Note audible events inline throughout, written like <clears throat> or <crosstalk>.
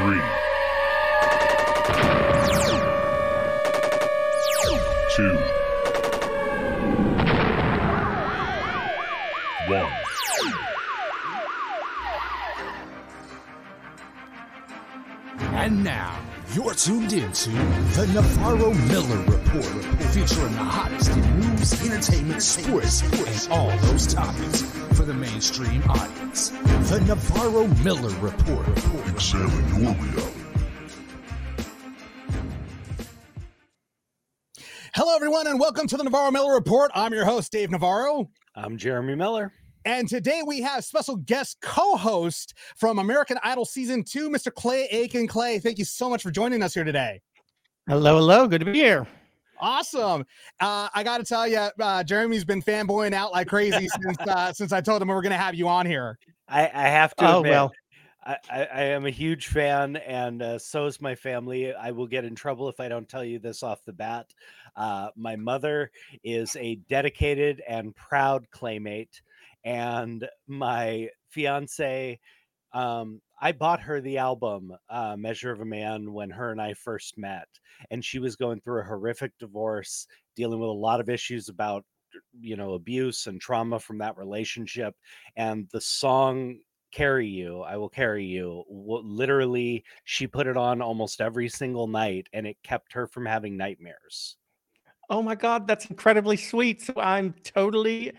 Three. Tuned into the Navarro Miller Report, featuring the hottest in news, entertainment, sports, and all those topics for the mainstream audience. The Navarro Miller Report. Examine your reality. Hello, everyone, and welcome to the Navarro Miller Report. I'm your host, Dave Navarro. I'm Jeremy Miller. And today we have special guest co host from American Idol Season 2, Mr. Clay Aiken. Clay, thank you so much for joining us here today. Hello, hello. Good to be here. Awesome. Uh, I got to tell you, uh, Jeremy's been fanboying out like crazy <laughs> since uh, since I told him we were going to have you on here. I, I have to Oh, admit, well. I, I, I am a huge fan, and uh, so is my family. I will get in trouble if I don't tell you this off the bat. Uh, my mother is a dedicated and proud claymate, and my fiance. Um, I bought her the album uh, "Measure of a Man" when her and I first met, and she was going through a horrific divorce, dealing with a lot of issues about you know abuse and trauma from that relationship and the song carry you i will carry you literally she put it on almost every single night and it kept her from having nightmares Oh my God, that's incredibly sweet. So I'm totally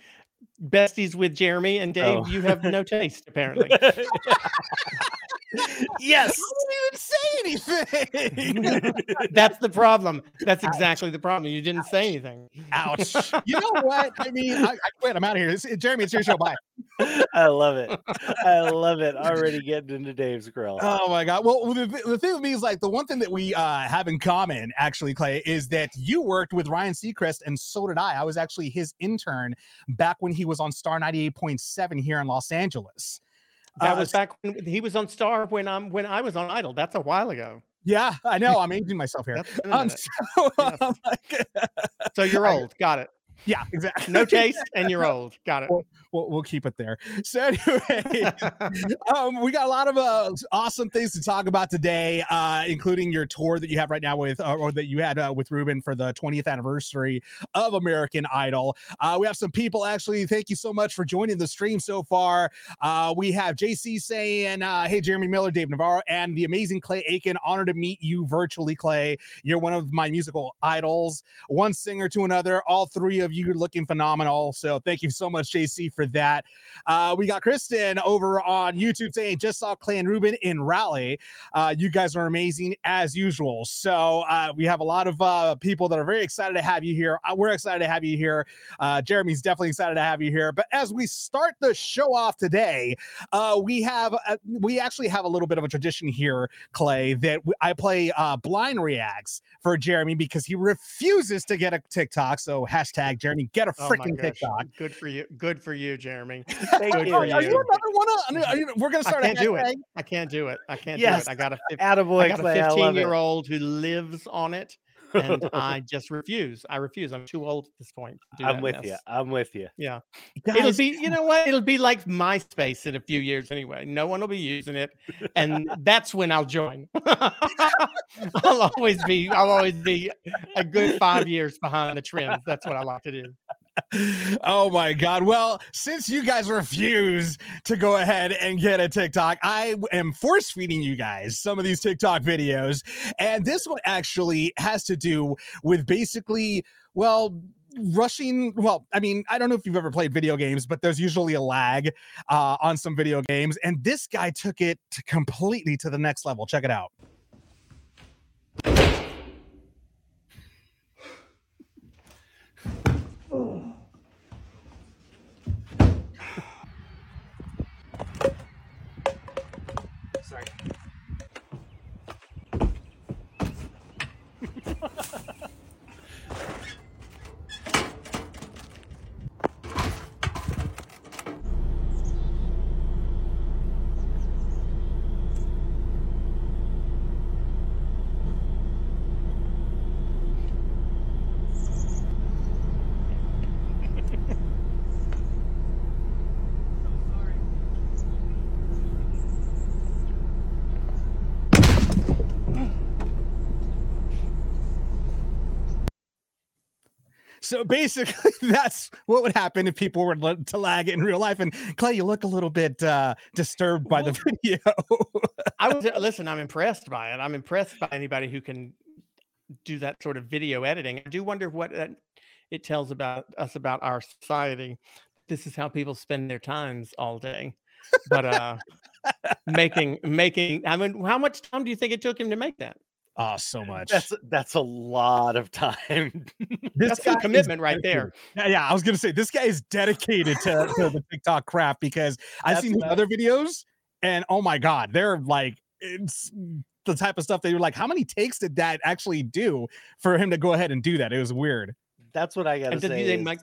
besties with Jeremy and Dave. Oh. You have no taste, apparently. <laughs> yes I didn't even say anything. <laughs> That's the problem. That's exactly the problem. You didn't say anything. Ouch. <laughs> You know what? I mean, I, I quit. I'm out of here. It's- Jeremy, it's your show. Bye. i love it i love it already getting into dave's grill Oh my god. Well, the, the thing with me is like the one thing that we uh, have in common, actually, Clay, is that you worked with Ryan Seacrest, and so did I. I was actually his intern back when he was on Star 98.7 here in Los Angeles. That Uh, was back when he was on Star when I'm when I was on Idol. That's a while ago. Yeah, I know. I'm <laughs> aging myself here. That's been a Um, so, <laughs> Yes. um, like, <laughs> So you're old. Got it. Yeah, exactly. No <laughs> taste and you're old. Got it. We'll, we'll keep it there. <laughs> So anyway, <laughs> um, we got a lot of uh, awesome things to talk about today, uh, including your tour that you have right now with, uh, or that you had uh, with Ruben for the 20th anniversary of American Idol. Uh, we have some people actually. Thank you so much for joining the stream so far. Uh, we have JC saying, uh, "Hey, Jeremy Miller, Dave Navarro, and the amazing Clay Aiken. Honored to meet you virtually, Clay. You're one of my musical idols, one singer to another. All three of you looking phenomenal. So thank you so much, JC, for that. Uh, we got Kristen over on YouTube saying, just saw Clay and Ruben in Raleigh. Uh, you guys are amazing as usual. So uh, we have a lot of uh, people that are very excited to have you here. Uh, we're excited to have you here. Uh, Jeremy's definitely excited to have you here. But as we start the show off today, we have we actually have a little bit of a tradition here, Clay, that I play blind reacts for Jeremy because he refuses to get a TikTok. So hashtag Jeremy get a Oh freaking gosh. TikTok. Good for you. Good for you, Jeremy. <laughs> thank Good you Are you another one? Of, I mean, you- we're gonna start. I can't do it. I can't do it. I can't Yes. do it. I got a attaboy I got a clay i love 15 it year old who lives on it, and <laughs> I just refuse. I refuse. I'm too old at this point. i'm with you mess. i'm with you Yeah. It'll be, you <laughs> know what? It'll be like MySpace in a few years anyway. No one will be using it. And <laughs> that's when I'll join. I'll always be, I'll always be a good five years behind the trends. That's what I like to do. Oh my god. Well since you guys refuse to go ahead and get a tiktok i am force feeding you guys some of these tiktok videos. And this one actually has to do with basically well rushing well i mean i don't know if you've ever played video games but there's usually a lag uh, on some video games. And this guy took it completely to the next level. Check it out So basically, <laughs> that's what would happen if people were to lag it in real life. And Clay, you look a little bit uh, disturbed by the <laughs> video. I was listen. I'm impressed by it. I'm impressed by anybody who can do that sort of video editing. I do wonder what that, it tells about us about our society. This is how people spend their times all day. But uh <laughs> making making. I mean, how much time do you think it took him to make that? Oh, so much. That's that's a lot of time. <laughs> this That's guy is commitment right there. Yeah, yeah, I was gonna say this guy is dedicated to, to the TikTok crap because I've That's seen his other videos, and oh my god, they're like it's the type of stuff that you're like, how many takes did that actually do for him to go ahead and do that? It was weird. That's what I gotta And did say. they is make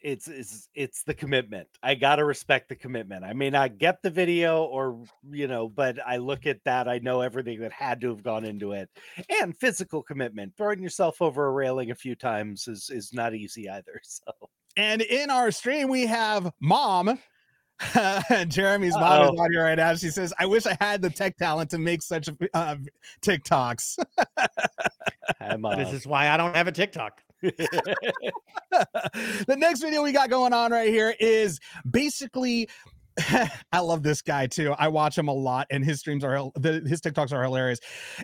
it's it's it's the commitment. I gotta respect the commitment. I may not get the video or you know, but I look at that. I know everything that had to have gone into it, and physical commitment. Throwing yourself over a railing a few times is is not easy either. <laughs> So And in our stream, we have mom. <laughs> Jeremy's mom is Uh-oh. on here right now. She says, "I wish I had the tech talent to make such uh, TikToks." <laughs> I'm this uh, is why I don't have a TikTok. <laughs> the next video we got going on right here is basically <laughs> I love this guy too. I watch him a lot and his streams are the, his TikToks are hilarious.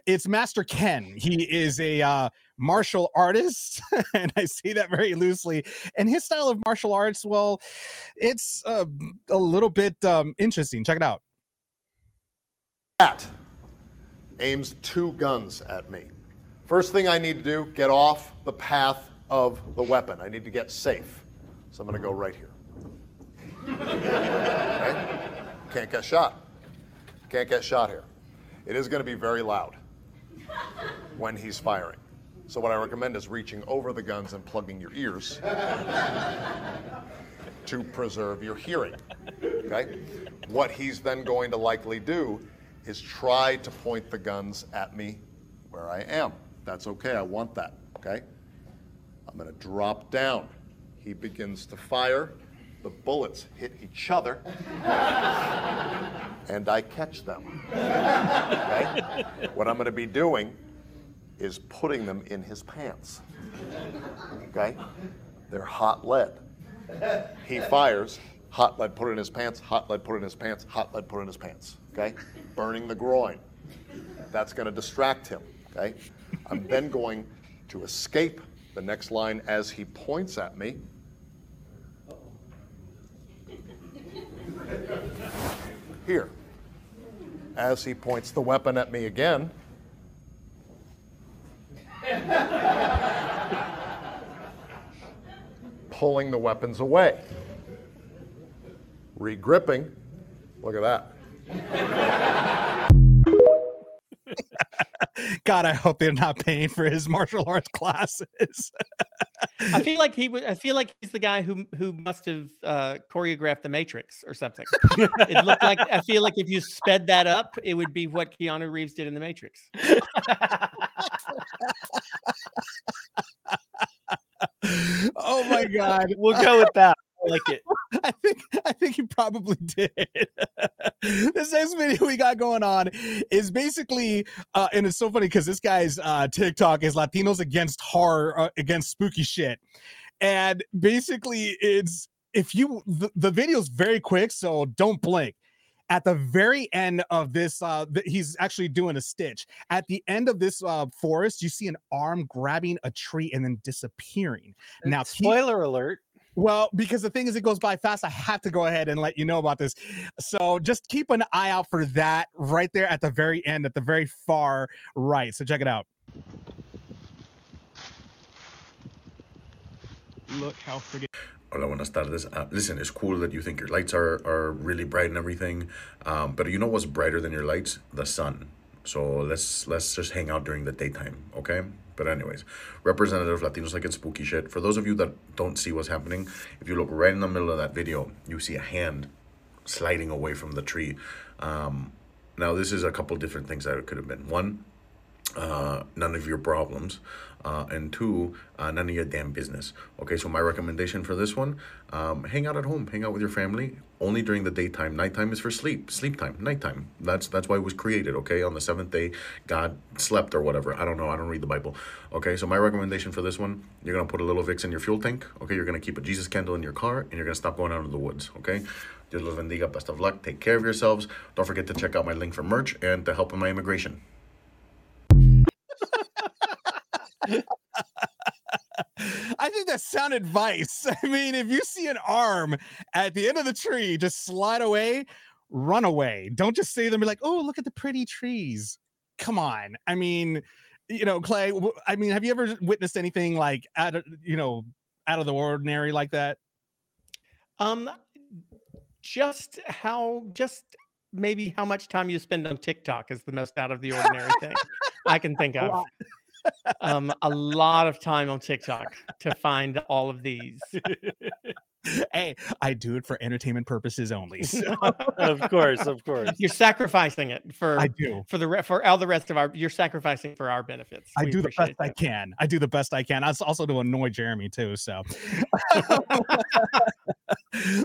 It's Master Ken. He is a uh, martial artist <laughs> and I say that very loosely. And his style of martial arts, well, it's uh, a little bit um, interesting. Check it out. That aims two guns at me. First thing I need to do, get off the path of the weapon. I need to get safe. So I'm going to go right here. <laughs> Okay? Can't get shot. Can't get shot here. It is going to be very loud when he's firing. So what I recommend is reaching over the guns and plugging your ears <laughs> to preserve your hearing. Okay? What he's then going to likely do is try to point the guns at me where I am. That's okay, I want that. Okay? I'm to drop down. He begins to fire. The bullets hit each other. <laughs> and I catch them. Okay? What I'm to be doing is putting them in his pants. Okay? They're hot lead. He fires, hot lead put in his pants, hot lead put in his pants, hot lead put in his pants. Okay? Burning the groin. That's going to distract him. Okay? I'm then going to escape the next line as he points at me. Here. As he points the weapon at me again. pulling the weapons away. Regripping. Look at that. <laughs> God, I hope they're not paying for his martial arts classes. I feel like <laughs> he would. I feel like he's the guy who who must have uh, choreographed the Matrix or something. <laughs> it looked like. I feel like if you sped that up, it would be what Keanu Reeves did in the Matrix. oh my God. we'll go with that. I like it. I think I think he probably <laughs> did. this next video we got going on is basically, uh, and it's so funny because this guy's uh, TikTok is Latinos against horror, uh, against spooky shit, and basically it's if you the, the video's very quick, so don't blink. At the very end of this, uh, th- he's actually doing a stitch. At the end of this uh, forest, you see an arm grabbing a tree and then disappearing. Now, keep- spoiler alert. Well, because the thing is, it goes by fast. I have to go ahead and let you know about this. So just keep an eye out for that right there at the very end, at the very far right. So check it out. Look how freaking Hola, buenas tardes. Uh, listen, it's cool that you think your lights are, are really bright and everything, um, but you know what's brighter than your lights? The sun. So let's let's just hang out during the daytime, okay? But anyways, Representative Latinos Like It Spooky Shit. For those of you that don't see what's happening, if you look right in the middle of that video, you see a hand sliding away from the tree. Um, now, this is a couple different things that it could have been. One, uh, none of your problems. Uh, and two, uh, none of your damn business. Okay, so my recommendation for this one, um, hang out at home, hang out with your family, only during the daytime. Nighttime is for sleep, sleep time, nighttime. That's that's why it was created, okay? On the seventh day, God slept or whatever. I don't know, I don't read the Bible. Okay, so my recommendation for this one, you're gonna put a little Vicks in your fuel tank, okay? You're gonna keep a Jesus candle in your car, and you're gonna stop going out into the woods, okay? Dios los bendiga, best of luck, take care of yourselves. Don't forget to check out my link for merch and to help with my immigration. I think that's sound advice. <laughs> I mean, if you see an arm at the end of the tree, just slide away, run away. Don't just there and be like, oh, look at the pretty trees. Come on. I mean, you know, Clay, I mean, have you ever witnessed anything like out of, you know, out of the ordinary like that? Um, just how, just maybe how much time you spend on TikTok is the most out of the ordinary thing I can think of. <laughs> Um, a lot of time on TikTok to find all of these. <laughs> <laughs> hey, I do it for entertainment purposes only. So <laughs> of course, of course. You're sacrificing it for I do. for the for all the rest of our. You're sacrificing for our benefits. I We do the best appreciate I can. I do the best I can. That's also to annoy Jeremy too. So <laughs>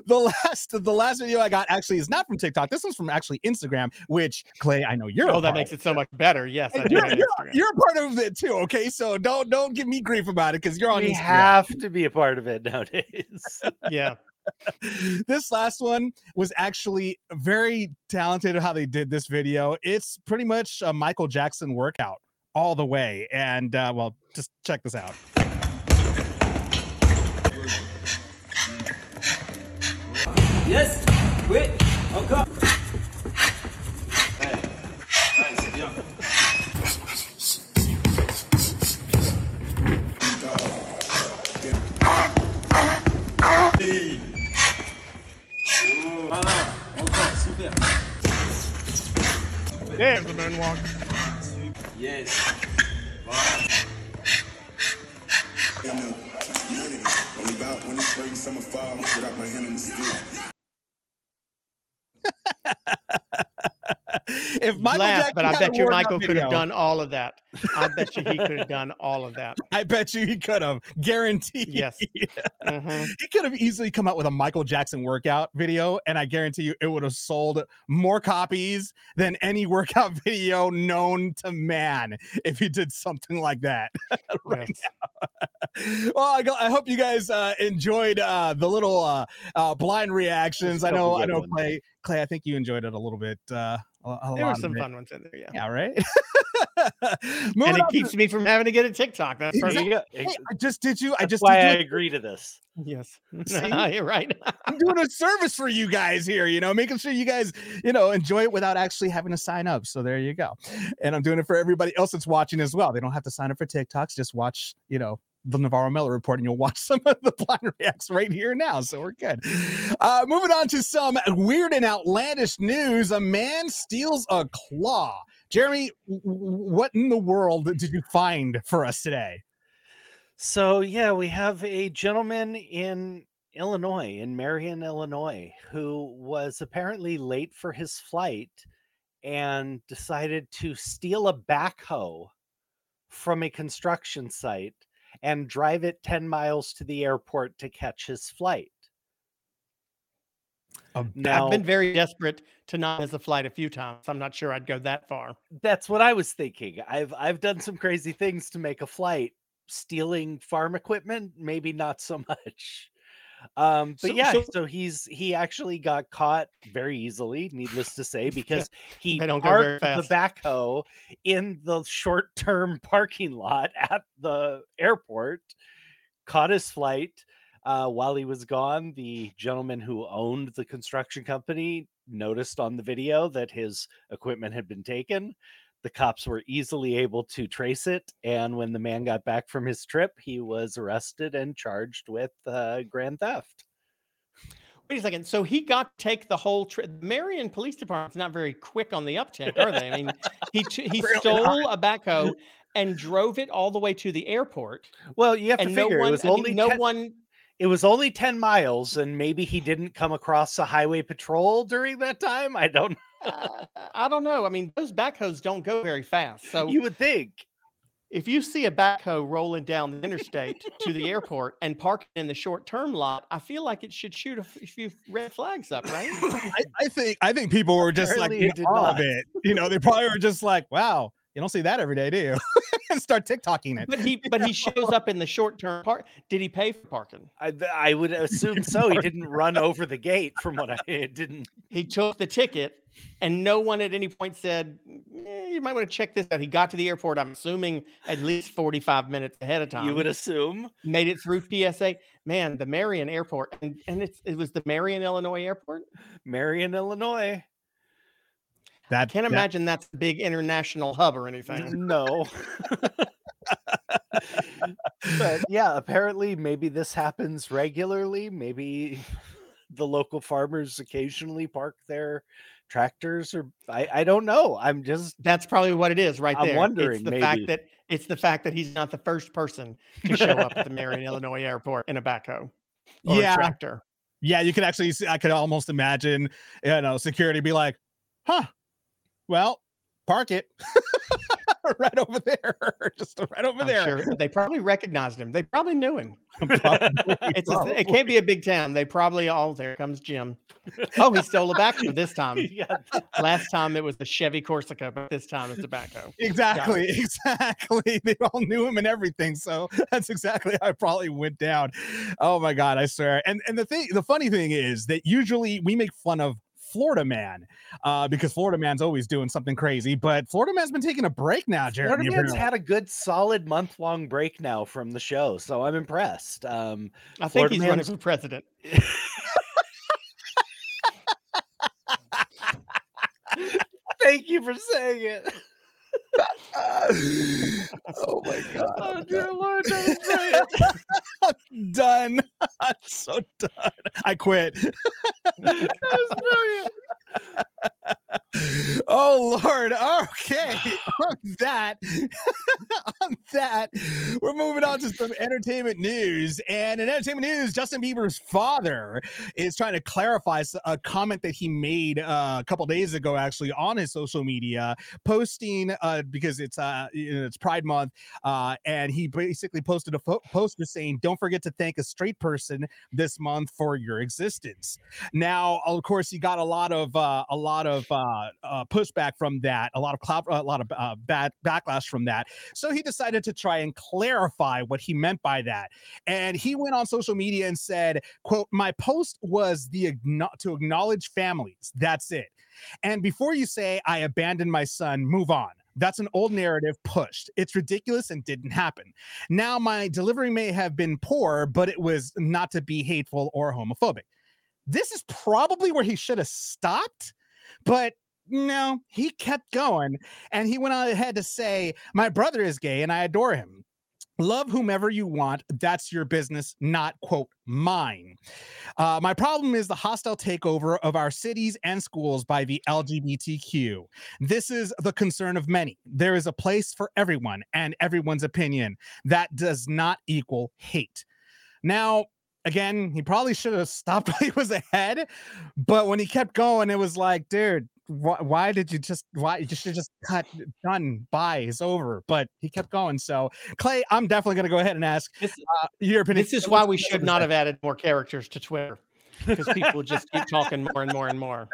the last the last video I got actually is not from TikTok. This one's from actually Instagram, which Clay, I know you're. a Oh, that makes of. it so much better. Yes, I do. You're, you're, you're a part of it too. Okay, so don't don't give me grief about it because you're on We Instagram. have to be a part of it nowadays. Yeah. this last one was actually very talented how they did this video. It's pretty much a Michael Jackson workout all the way. And uh, well, just check this out. Yes, wait, encore. super. There's the moonwalk. Yes. Only about when it's spring, summer, fall, without my hand in the stick. <laughs> <laughs> if Michael Laugh, Jackson but I bet you Michael could have done all of that. I bet you he could have done all of that. <laughs> I bet you he could have, guaranteed. Yes. Mhm. <laughs> he could have easily come out with a Michael Jackson workout video, and I guarantee you it would have sold more copies than any workout video known to man if he did something like that right well, I, go, I hope you guys uh, enjoyed uh, the little uh, uh, blind reactions. I know, I know. Clay. Clay, I think you enjoyed it a little bit. Uh, a, a There lot were of some it. fun ones in there, yeah. Yeah, right. <laughs> And it on to- keeps me from having to get a TikTok. That's Exactly. perfect. There you go. Hey, I just did you. I That's just why did I you a- agree to this. Yes. <laughs> <laughs> See? You're right. I'm doing a service for you guys here, you know, making sure you guys, you know, enjoy it without actually having to sign up. So there you go. And I'm doing it for everybody else that's watching as well. They don't have to sign up for TikToks, just watch, you know, the Navarro Miller report and you'll watch <laughs> some of the blind reacts right here now. So we're good. Uh, moving on to some weird and outlandish news. A man steals a claw. Jeremy, what in the world did you find for us today? So yeah, we have a gentleman in Illinois, in Marion, Illinois, who was apparently late for his flight and decided to steal a backhoe from a construction site and drive it 10 miles to the airport to catch his flight. Now, I've been very desperate to not miss a flight a few times. I'm not sure I'd go that far. that's what I was thinking. I've I've done some crazy things to make a flight. Stealing farm equipment, maybe not so <laughs> much. Um, but So- yeah, so- so he's he actually got caught very easily, needless to say, <laughs> because he They don't go parked the backhoe in the short-term <laughs> parking lot at the airport, caught his flight. Uh, while he was gone, the gentleman who owned the construction company noticed on the video that his equipment had been taken, the cops were easily able to trace it. And when the man got back from his trip, he was arrested and charged with uh, grand theft. Wait a second. So he got to take the whole trip. Marion Police Department's not very quick on the uptick, are they? I mean, he <laughs> t- he Really stole a backhoe and drove it all the way to the airport, Well, you have to and no figure one, it was I mean, only no 10 one. it was only 10 miles and maybe he didn't come across a highway patrol during that time. I don't Uh, I don't know. I mean, those backhoes don't go very fast. So you would think. if you see a backhoe rolling down the interstate to the airport and parking in the short term lot, I feel like it should shoot a f- few red flags up, right? I, I think I think people were just like Apparently it in did awe of not. it. You know, they probably were just like, "Wow, you don't see that every day, do you?" <laughs> and start TikToking it. But he but he shows up in the short term park. Did he pay for parking? I, I would assume so. He didn't run over the gate from what I it didn't. He took the ticket, and no one at any point said, "Eh, "You might want to check this out." He got to the airport. I'm assuming at least 45 minutes ahead of time. You would assume. made it through TSA. Man, the Marion Airport, and and it's it was the Marion, Illinois Airport. Marion, Illinois. That Can't that- imagine that's a big international hub or anything. No. but yeah, apparently maybe this happens regularly. Maybe <laughs> the local farmers occasionally park their tractors or I, I don't know. I'm just That's probably what it is, right I'm there. wondering, it's the maybe. fact that it's the fact that he's not the first person to show up at the Marion, Illinois Airport in a backhoe or Yeah. a tractor. yeah, you could actually see. I could almost imagine, you know, security be like, "Huh, well, park it <laughs> right over there, <laughs> just right over I'm there." sure they probably recognized him. They probably knew him. <laughs> Probably, It's a, it can't be a big town. They probably all there comes Jim. Oh, he stole a backhoe this time. yeah, Last time it was the Chevy Corsica, but this time it's a backhoe. Exactly, exactly. They all knew him and everything. So that's exactly how it probably went down. Oh my god, I swear. And and the thing, the funny thing is that usually we make fun of Florida man, uh, because Florida man's always doing something crazy. But Florida man's been taking a break now, Florida Man's apparently. had a good solid month long break now from the show, so I'm impressed. Um, I think Florida he's running man's- for president. <laughs> thank you for saying it. <laughs> oh my god. Oh dear Lord, don't say it. I'm done. <laughs> I'm so done. I quit. That was brilliant. <laughs> oh Lord. Okay. <laughs> on that, <laughs> on that, we're moving on to some entertainment news. And in entertainment news, Justin Bieber's father is trying to clarify a comment that he made uh, a couple days ago, actually, on his social media, posting uh, because it's uh, you know, it's Pride Month, uh, and he basically posted a fo- poster saying, "Don't forget to thank a straight person this month for your existence." Now, of course, he got a lot of uh, a lot of uh, uh, pushback from that, a lot of clout, a lot of uh, bad backlash from that. So he decided to try and clarify what he meant by that. And he went on social media and said, "quote My post was the to acknowledge families. That's it. And before you say I abandoned my son, move on." That's an old narrative pushed. It's ridiculous and didn't happen. Now, my delivery may have been poor, but it was not to be hateful or homophobic this is probably where he should have stopped, but no, he kept going and he went on ahead to say, My brother is gay and I adore him. Love whomever you want. That's your business, not quote mine. Uh, my problem is the hostile takeover of our cities and schools by the LGBTQ. This is the concern of many. There is a place for everyone and everyone's opinion. That does not equal hate. Now, again, he probably should have stopped <laughs> while he was ahead, but when he kept going, it was like, dude, wh- why did you just why you should just cut done bye it's over but he kept going so clay i'm definitely going to go ahead and ask This, uh, your opinion this is why we should not <laughs> have added more characters to Twitter because people just keep talking more and more and more.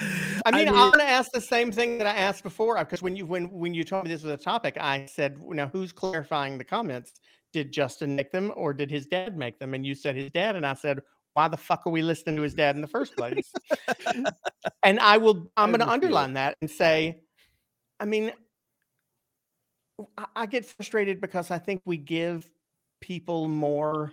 I mean, I mean- am going to ask the same thing that I asked before because when you when when you told me this was a topic, I said, "Now, who's clarifying the comments? Did Justin make them or did his dad make them?" And you said his dad, and I said, "Why the fuck are we listening to his dad in the first place?" <laughs> and I will. I'm going to underline that and say, I mean, I, I get frustrated because I think we give people more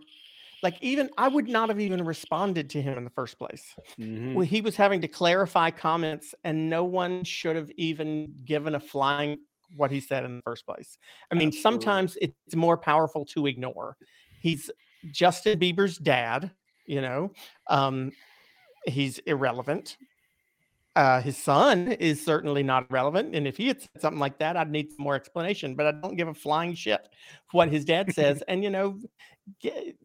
like even I would not have even responded to him in the first place. Mhm. Well, he was having to clarify comments, and no one should have even given a flying what he said in the first place. I mean, sometimes it's more powerful to ignore. He's Justin Bieber's dad, you know. Um, he's irrelevant. Uh, his son is certainly not relevant, and if he had said something like that, I'd need some more explanation. But I don't give a flying shit what his dad says, <laughs> and you know, ge-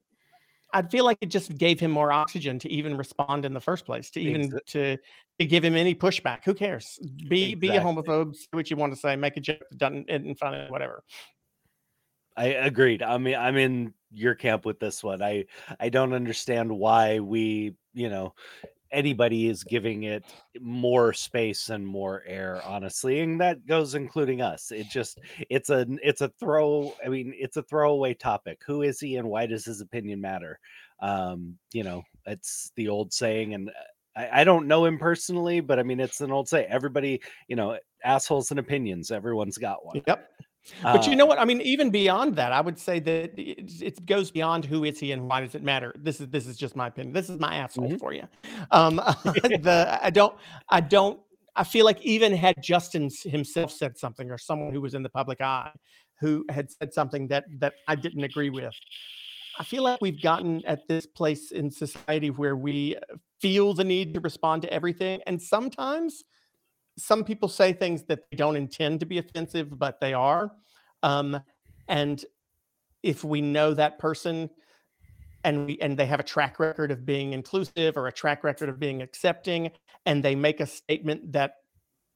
I feel like it just gave him more oxygen to even respond in the first place, to even Exa- to, to give him any pushback. Who cares? Be be a homophobe, say what you want to say, make a joke, done in front of whatever. I agreed. I mean, I'm in your camp with this one. I I don't understand why we, you know, anybody is giving it more space and more air, honestly, and that goes including us. It just it's a it's a throw. I mean, it's a throwaway topic. Who is he, and why does his opinion matter? Um, you know, it's the old saying, and I, I don't know him personally, but I mean, it's an old say. Everybody, you know, assholes and opinions. Everyone's got one. Yep. But you Uh, know what? I mean, even beyond that, I would say that it, it goes beyond who is he and why does it matter. This is this is just my opinion. This is my asshole for you. Um, <laughs> the I don't I don't I feel like even had Justin himself said something or someone who was in the public eye who had said something that that I didn't agree with, I feel like we've gotten at this place in society where we feel the need to respond to everything, and sometimes some people say things that they don't intend to be offensive, but they are. Um, and if we know that person and we and they have a track record of being inclusive or a track record of being accepting, and they make a statement that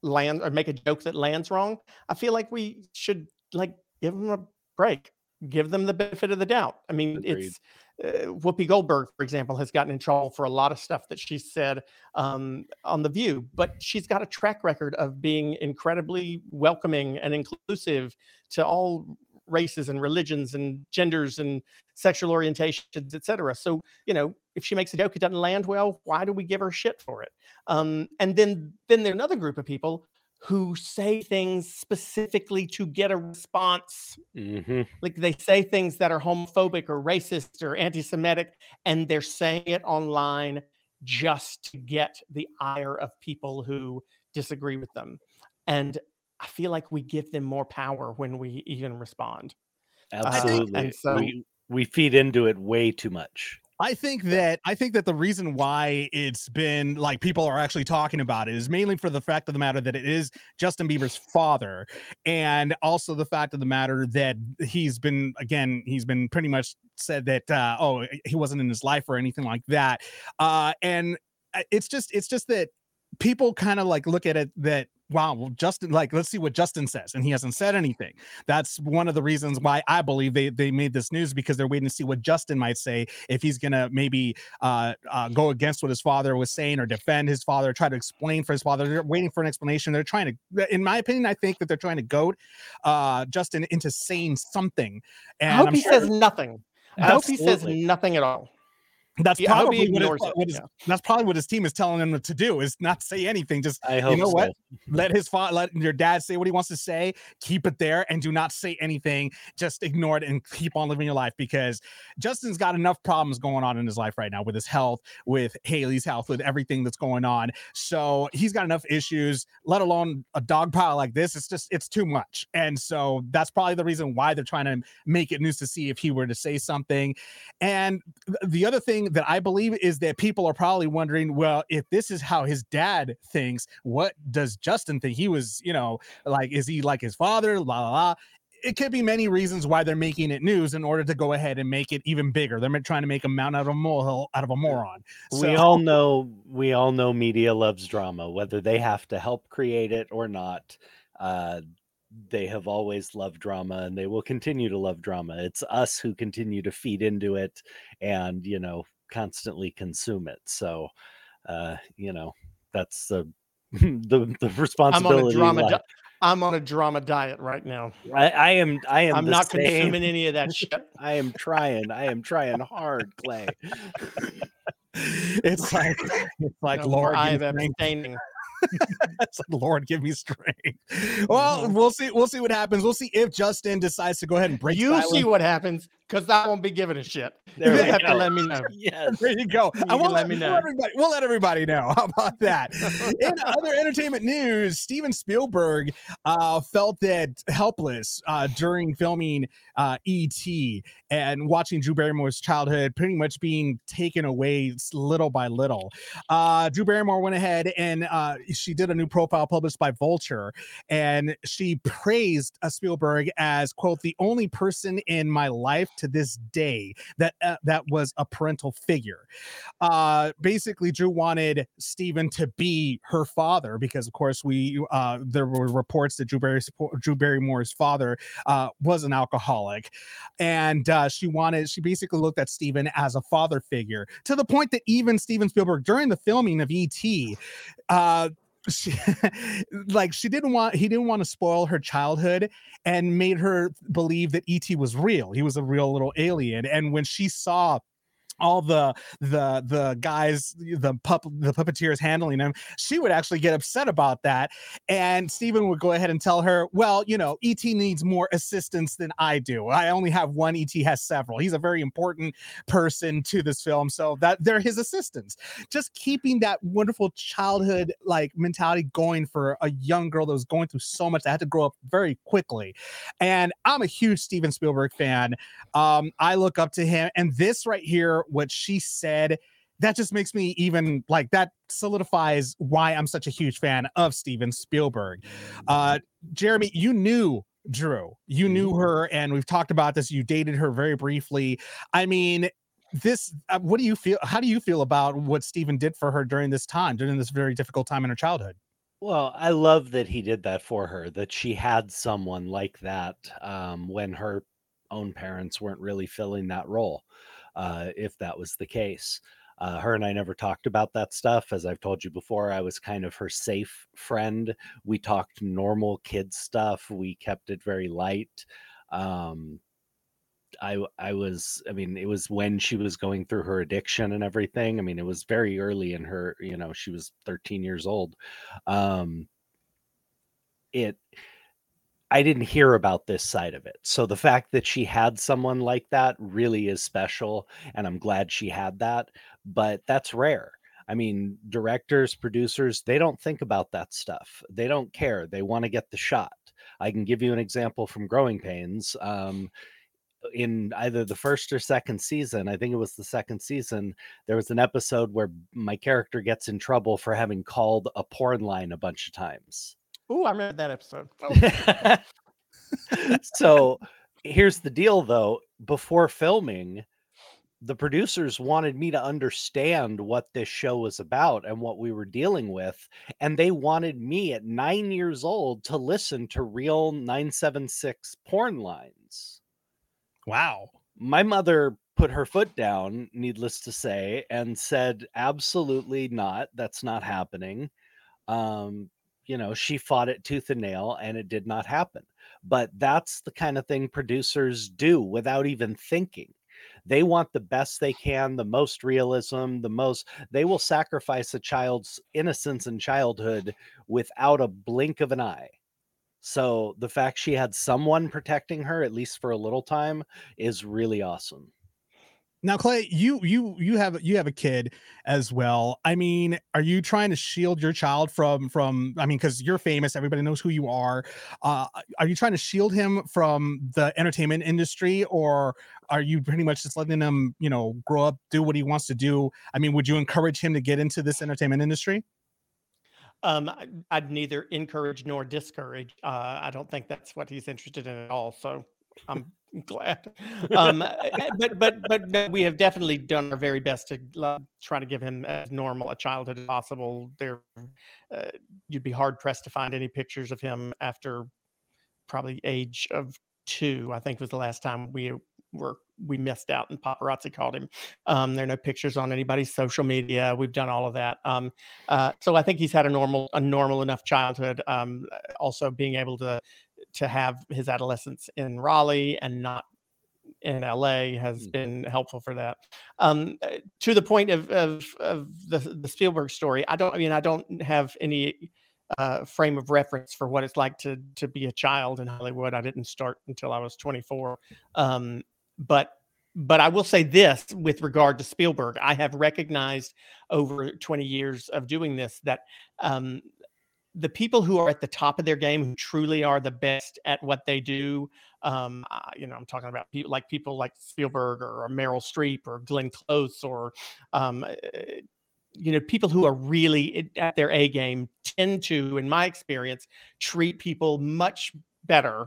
lands or make a joke that lands wrong, I feel like we should like give them a break, give them the benefit of the doubt. I mean, Agreed. it's uh, Whoopi Goldberg, for example, has gotten in trouble for a lot of stuff that she said um, on The View, but she's got a track record of being incredibly welcoming and inclusive to all races and religions and genders and sexual orientations, et cetera. So, you know, if she makes a joke, it doesn't land well, why do we give her shit for it? Um, and then, then there's another group of people who say things specifically to get a response mhm. like they say things that are homophobic or racist or anti-semitic and they're saying it online just to get the ire of people who disagree with them and i feel like we give them more power when we even respond Absolutely. and so- we we feed into it way too much. I think that I think that the reason why it's been like people are actually talking about it is mainly for the fact of the matter that it is Justin Bieber's father, and also the fact of the matter that he's been again he's been pretty much said that uh, oh he wasn't in his life or anything like that, uh, and uh, it's just it's just that people kind of like look at it that wow well justin like let's see what justin says and he hasn't said anything. That's one of the reasons why i believe they they made this news because they're waiting to see what justin might say if he's gonna maybe uh, uh go against what his father was saying or defend his father try to explain for his father. They're waiting for an explanation. They're trying to in my opinion i think that they're trying to goad uh justin into saying something i hope I'm he sure says nothing. I hope he says nothing at all that's Yeah, I hope he probably what his, what his- yeah. that's probably what his team is telling him to do is not say anything. Just I hope you know so. what? <laughs> Let his father let your dad say what he wants to say keep it there and do not say anything. Just ignore it and keep on living your life because justin's got enough problems going on in his life right now with his health with hailey's health with everything that's going on. So he's got enough issues let alone a dog pile like this. It's just it's too much. And so that's probably the reason why they're trying to make it news to see if he were to say something. And th- the other thing that I believe is that people are probably wondering, well, if this is how his dad thinks, what does Justin think? He was, you know, like, is he like his father? La la la. It could be many reasons why they're making it news in order to go ahead and make it even bigger. They're trying to make a mountain out of a molehill out of a moron. we all know we all know media loves drama whether they have to help create it or not uh they have always loved drama and they will continue to love drama. It's us who continue to feed into it and you know constantly consume it. So uh you know that's the <laughs> the, the i'm on a drama di- i'm on a drama diet right now. I, I am i am i'm not same. consuming any of that <laughs> shit. I am trying i am trying hard clay. <laughs> It's like it's like No Lord, I'm abstaining. <laughs> it's like Lord, give me strength. <laughs> Well, mm-hmm. we'll see. We'll see what happens. We'll see if Justin decides to go ahead and break. you silence. see what happens because I won't be giving a shit. There you have to go. let me know. <laughs> Yes. There you go. You I will let let, me know. everybody, we'll let everybody know. <laughs> How about that? In <laughs> other entertainment news, Steven Spielberg uh, felt that helpless uh, during filming uh, E.T. and watching Drew Barrymore's childhood pretty much being taken away little by little. Uh, Drew Barrymore went ahead and uh, she did a new profile published by Vulture, and she praised uh, Spielberg as quote the only person in my life to this day that uh, that was a parental figure. Uh, basically, Drew wanted Steven to be her father because, of course, we uh, there were reports that Drew Barry Drew Barrymore's father uh, was an alcoholic, and uh, she wanted she basically looked at Steven as a father figure to the point that even Steven Spielberg during the filming of E.T. She, <laughs> like she didn't want he didn't want to spoil her childhood and made her believe that ET was real. He was a real little alien. And when she saw all the the the guys the pup the puppeteers handling him she would actually get upset about that and Steven would go ahead and tell her well you know et needs more assistance than i do. I only have one et has several. He's a very important person to this film so that they're his assistants. Just keeping that wonderful childhood like mentality going for a young girl that was going through so much that had to grow up very quickly and i'm a huge steven spielberg fan. Um i look up to him and this right here what she said. That just makes me even like that solidifies why i'm such a huge fan of steven spielberg. Uh jeremy you knew drew. You knew her and we've talked about this. You dated her very briefly. I mean this uh, what do you feel how do you feel about what steven did for her during this time during this very difficult time in her childhood? Well, I love that he did that for her, that she had someone like that um, when her own parents weren't really filling that role, uh, if that was the case. Uh, her and I never talked about that stuff. As I've told you before, I was kind of her safe friend. We talked normal kid stuff, we kept it very light. Um, I I was I mean it was when she was going through her addiction and everything. I mean it was very early in her, you know, she was 13 years old. Um it I didn't hear about this side of it. So the fact that she had someone like that really is special and I'm glad she had that, but that's rare. I mean, directors, producers, they don't think about that stuff. They don't care. They want to get the shot. I can give you an example from Growing Pains. Um, in either the first or second season, I think it was the second season, there was an episode where my character gets in trouble for having called a porn line a bunch of times. Ooh, I remember that episode. Oh, <laughs> so here's the deal though. Before filming the producers wanted me to understand what this show was about and what we were dealing with and they wanted me at 9 years old to listen to real 976 porn lines. Wow. My mother put her foot down needless to say and said absolutely not. That's not happening. Um you know she fought it tooth and nail and it did not happen. But that's the kind of thing producers do without even thinking. They want the best they can the most realism the most they will sacrifice a child's innocence and childhood without a blink of an eye. So the fact she had someone protecting her at least for a little time is really awesome now clay you you you have you have a kid as well i mean are you trying to shield your child from from i mean because you're famous everybody knows who you are uh are you trying to shield him from the entertainment industry or are you pretty much just letting him you know grow up do what he wants to do i mean would you encourage him to get into this entertainment industry Um, I'd neither encourage nor discourage. Uh, I don't think that's what he's interested in at all. So I'm glad. Um, eh, but but but we have definitely done our very best to try to give him as normal a childhood as possible. There, uh, you'd be hard pressed to find any pictures of him after probably age of two. I think was the last time we were we missed out and paparazzi called him. Um, there are no pictures on anybody's social media. We've done all of that. Um, uh, so I think he's had a normal a normal enough childhood. Um, also being able to to have his adolescence in Raleigh and not in LA has been helpful for that. Um, uh, to the point of of, of the, the Spielberg story, I don't. I mean, I don't have any uh, frame of reference for what it's like to to be a child in Hollywood. I didn't start until I was 24. Um, but but I will say this with regard to Spielberg, I have recognized over 20 years of doing this that um, the people who are at the top of their game, who truly are the best at what they do, um, you know, I'm talking about people like people like Spielberg or, Meryl Streep or Glenn Close or, um, uh, you know, people who are really at their A game tend to, in my experience, treat people much better.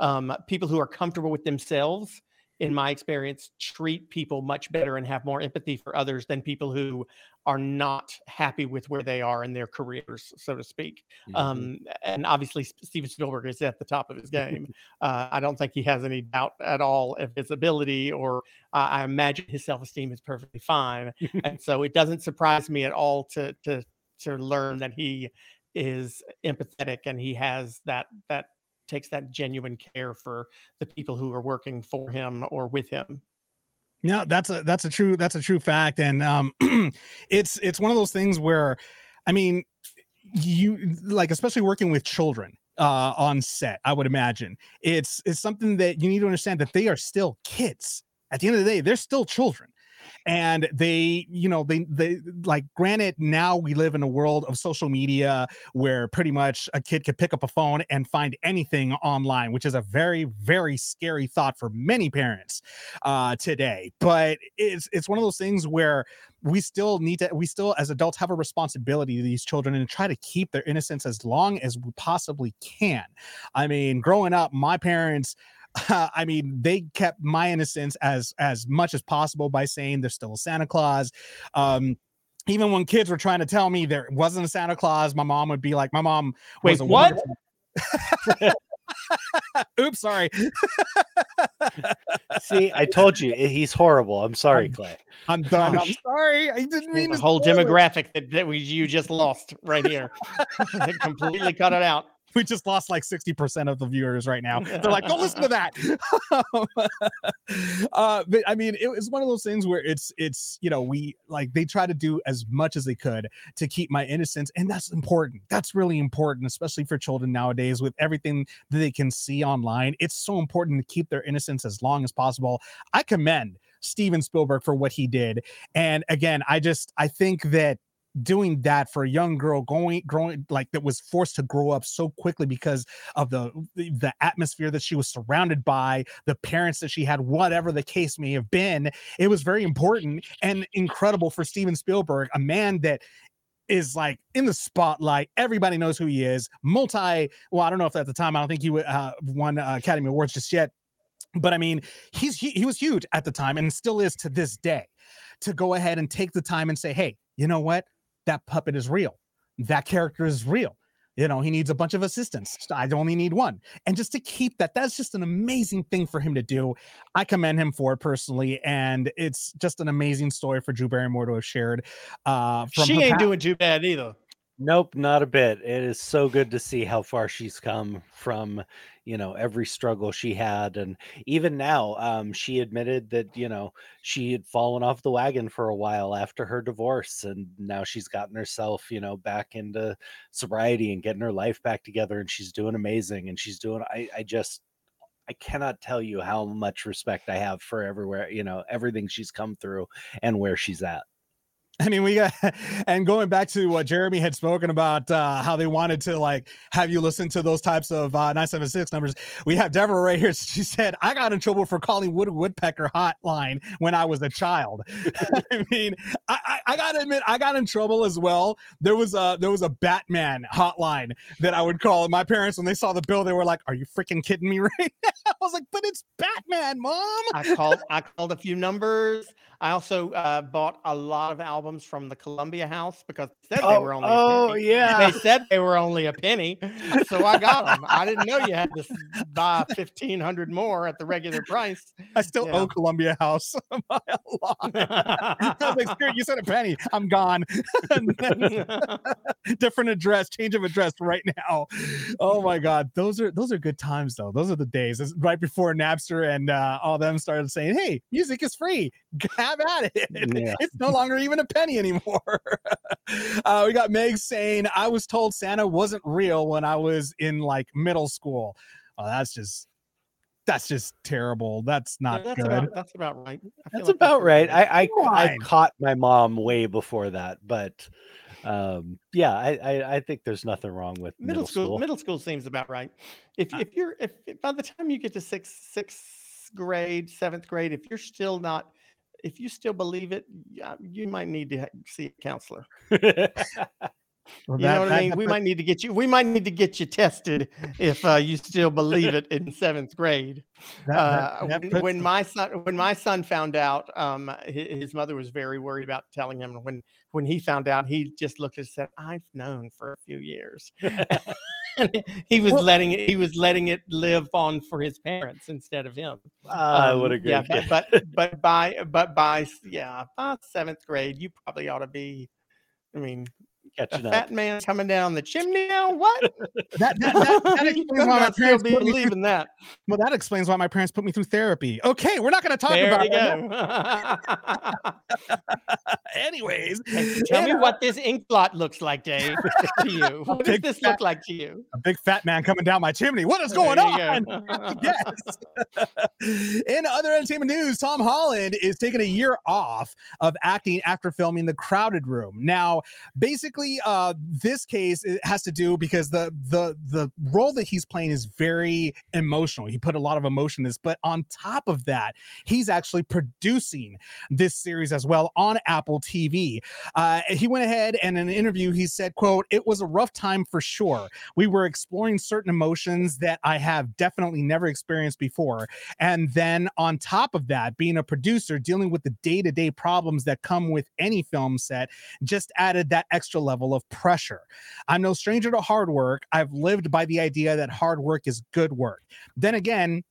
Um, people who are comfortable with themselves in my experience, treat people much better and have more empathy for others than people who are not happy with where they are in their careers, so to speak. Mm-hmm. Um, and obviously, Steven Spielberg is at the top of his <laughs> game. uh, I don't think he has any doubt at all of his ability, or uh, I imagine his self esteem is perfectly fine. <laughs> and so it doesn't surprise me at all to to to learn that he is empathetic and he has that that takes that genuine care for the people who are working for him or with him. Yeah, that's a that's a true that's a true fact, and um, <clears throat> it's it's one of those things where, I mean, you like especially working with children uh, on set. I would imagine it's it's something that you need to understand that they are still kids. At the end of the day, they're still children and they you know they they like granted now we live in a world of social media where pretty much a kid could pick up a phone and find anything online which is a very very scary thought for many parents uh today. But it's it's one of those things where we still need to we still as adults have a responsibility to these children and try to keep their innocence as long as we possibly can. I mean growing up my parents uh, <laughs> I mean, they kept my innocence as as much as possible by saying there's still a Santa Claus. Um, even when kids were trying to tell me there wasn't a Santa Claus, my mom would be like, "My mom wait, what?" <laughs> Oops, sorry. <laughs> See, I told you he's horrible. I'm sorry, Clay. I'm done. I'm sorry. I didn't mean the whole demographic that, that we you just lost right here. completely cut it out we just lost like 60% of the viewers right now. <laughs> They're like, don't listen to that. <laughs> uh, but I mean, it was one of those things where it's, it's, you know, we like they try to do as much as they could to keep my innocence. And that's important. That's really important, especially for children nowadays with everything that they can see online. It's so important to keep their innocence as long as possible. I commend Steven Spielberg for what he did. And again, I just, I think that doing that for a young girl going growing like that was forced to grow up so quickly because of the the atmosphere that she was surrounded by the parents that she had whatever the case may have been it was very important and incredible for steven spielberg a man that is like in the spotlight. Everybody knows who he is. Multi, well, I don't know if at the time I don't think he uh, won uh, Academy Awards just yet, but I mean, he's he, he was huge at the time and still is to this day. To go ahead and take the time and say, hey, you know what? That puppet is real. That character is real. You know, he needs a bunch of assistants. I only need one. And just to keep that, that's just an amazing thing for him to do. I commend him for it personally. And it's just an amazing story for Drew Barrymore to have shared. Uh, from she ain't doing too bad either. Nope, not a bit. It is so good to see how far she's come from, you know, every struggle she had. And even now, um, she admitted that, you know, she had fallen off the wagon for a while after her divorce. And now she's gotten herself, you know, back into sobriety and getting her life back together. And she's doing amazing. And she's doing, I, I just, I cannot tell you how much respect I have for everywhere, you know, everything she's come through and where she's at. <laughs> I mean, we got, <laughs> and going back to what Jeremy had spoken about, uh, how they wanted to like have you listen to those types of uh, 976 numbers. We have Deborah right here. <laughs> She said, I got in trouble for calling Wood Woodpecker hotline when I was a child. I mean, I, I, I, gotta admit, I got in trouble as well. There was a, there was a Batman hotline that I would call. And my parents, when they saw the bill, they were like, Are you freaking kidding me right now? I was like, But it's Batman, mom. I called, I called a few numbers. I also uh, bought a lot of albums from the Columbia House because they said oh, they were only. Oh <laughs> yeah, they said they were only a penny, so I got them. I didn't know you had to <laughs> buy fifteen hundred more at the regular price. I still yeah. owe Columbia House by a lot. I was like, you said a penny. I'm gone. <laughs> different address, change of address right now. Oh my god, those are those are good times though. Those are the days. It's right before Napster and uh, all them started saying, "Hey, music is free." Have at it. <laughs> Yeah. It's no longer even a penny anymore. <laughs> uh, we got Meg saying, I was told Santa wasn't real when I was in like middle school. Well, that's just that's just terrible. That's not that's good. about that's about right. That's like about right. I I, I caught my mom way before that, but um, yeah, I, I I think there's nothing wrong with middle, school, Middle school seems about right. If if you're if, if by the time you get to sixth sixth grade, seventh grade, if you're still not, if you still believe it, you might need to see a counselor. Well, You know what I mean? We might need to get you. We might need to get you tested if uh, you still believe it in seventh grade. that- Uh, that- that when, my son when my son found out, um, hi- his, mother was very worried about telling him. and When when he found out, he just looked and said, "I've known for a few years." <laughs> <laughs> He was Well- letting it. He was letting it live on for his parents instead of him. I Um, would agree. Yeah, but, but <laughs> but by but by yeah by seventh grade, you probably ought to be. I mean, catching up. fat man coming down the chimney now. What? that, that, that, <laughs> that explains why my parents put me through, that. well, that explains why my parents put me through therapy. Okay, we're not going to talk There about you go. <laughs> Anyways, Hey, Tell me and, uh, what this ink blot looks like, Dave, <laughs> to you. What does this fat- look like to you? a big fat man coming down my chimney. What is going on? go. yes. In other entertainment news, Tom Holland is taking a year off of acting after filming The Crowded Room. Now, basically, uh, this case it has to do because the the the role that he's playing is very emotional. He put a lot of emotion in this, but on top of that, he's actually producing this series as well on Apple TV. Uh, he went ahead and in an interview he said, "quote It was a rough time for sure. We were exploring certain emotions that I have definitely never experienced before, and then on top of that, being a producer, dealing with the day to day problems that come with any film set, just added that extra level of pressure. I'm no stranger to hard work. I've lived by the idea that hard work is good work. Then again."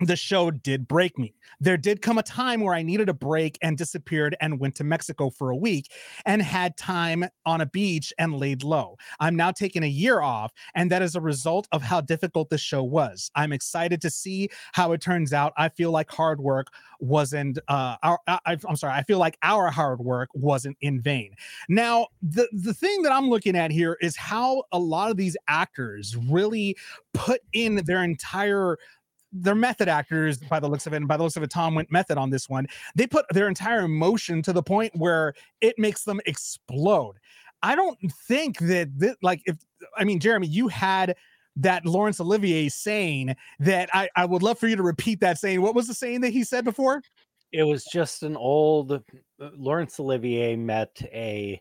The show did break me. There did come a time where I needed a break and disappeared and went to Mexico for a week and had time on a beach and laid low. I'm now taking a year off, and that is a result of how difficult the show was. I'm excited to see how it turns out. I feel like hard work wasn't uh our I, I- I'm sorry, I feel like our hard work wasn't in vain. Now, the the thing that I'm looking at here is how a lot of these actors really put in their entire they're method actors by the looks of it. And by the looks of it, Tom went method on this one. They put their entire emotion to the point where it makes them explode. I don't think that, that like, if I mean, Jeremy, you had that Laurence Olivier saying that I, I would love for you to repeat that saying. What was the saying that he said before? It was just an old uh, Laurence Olivier met a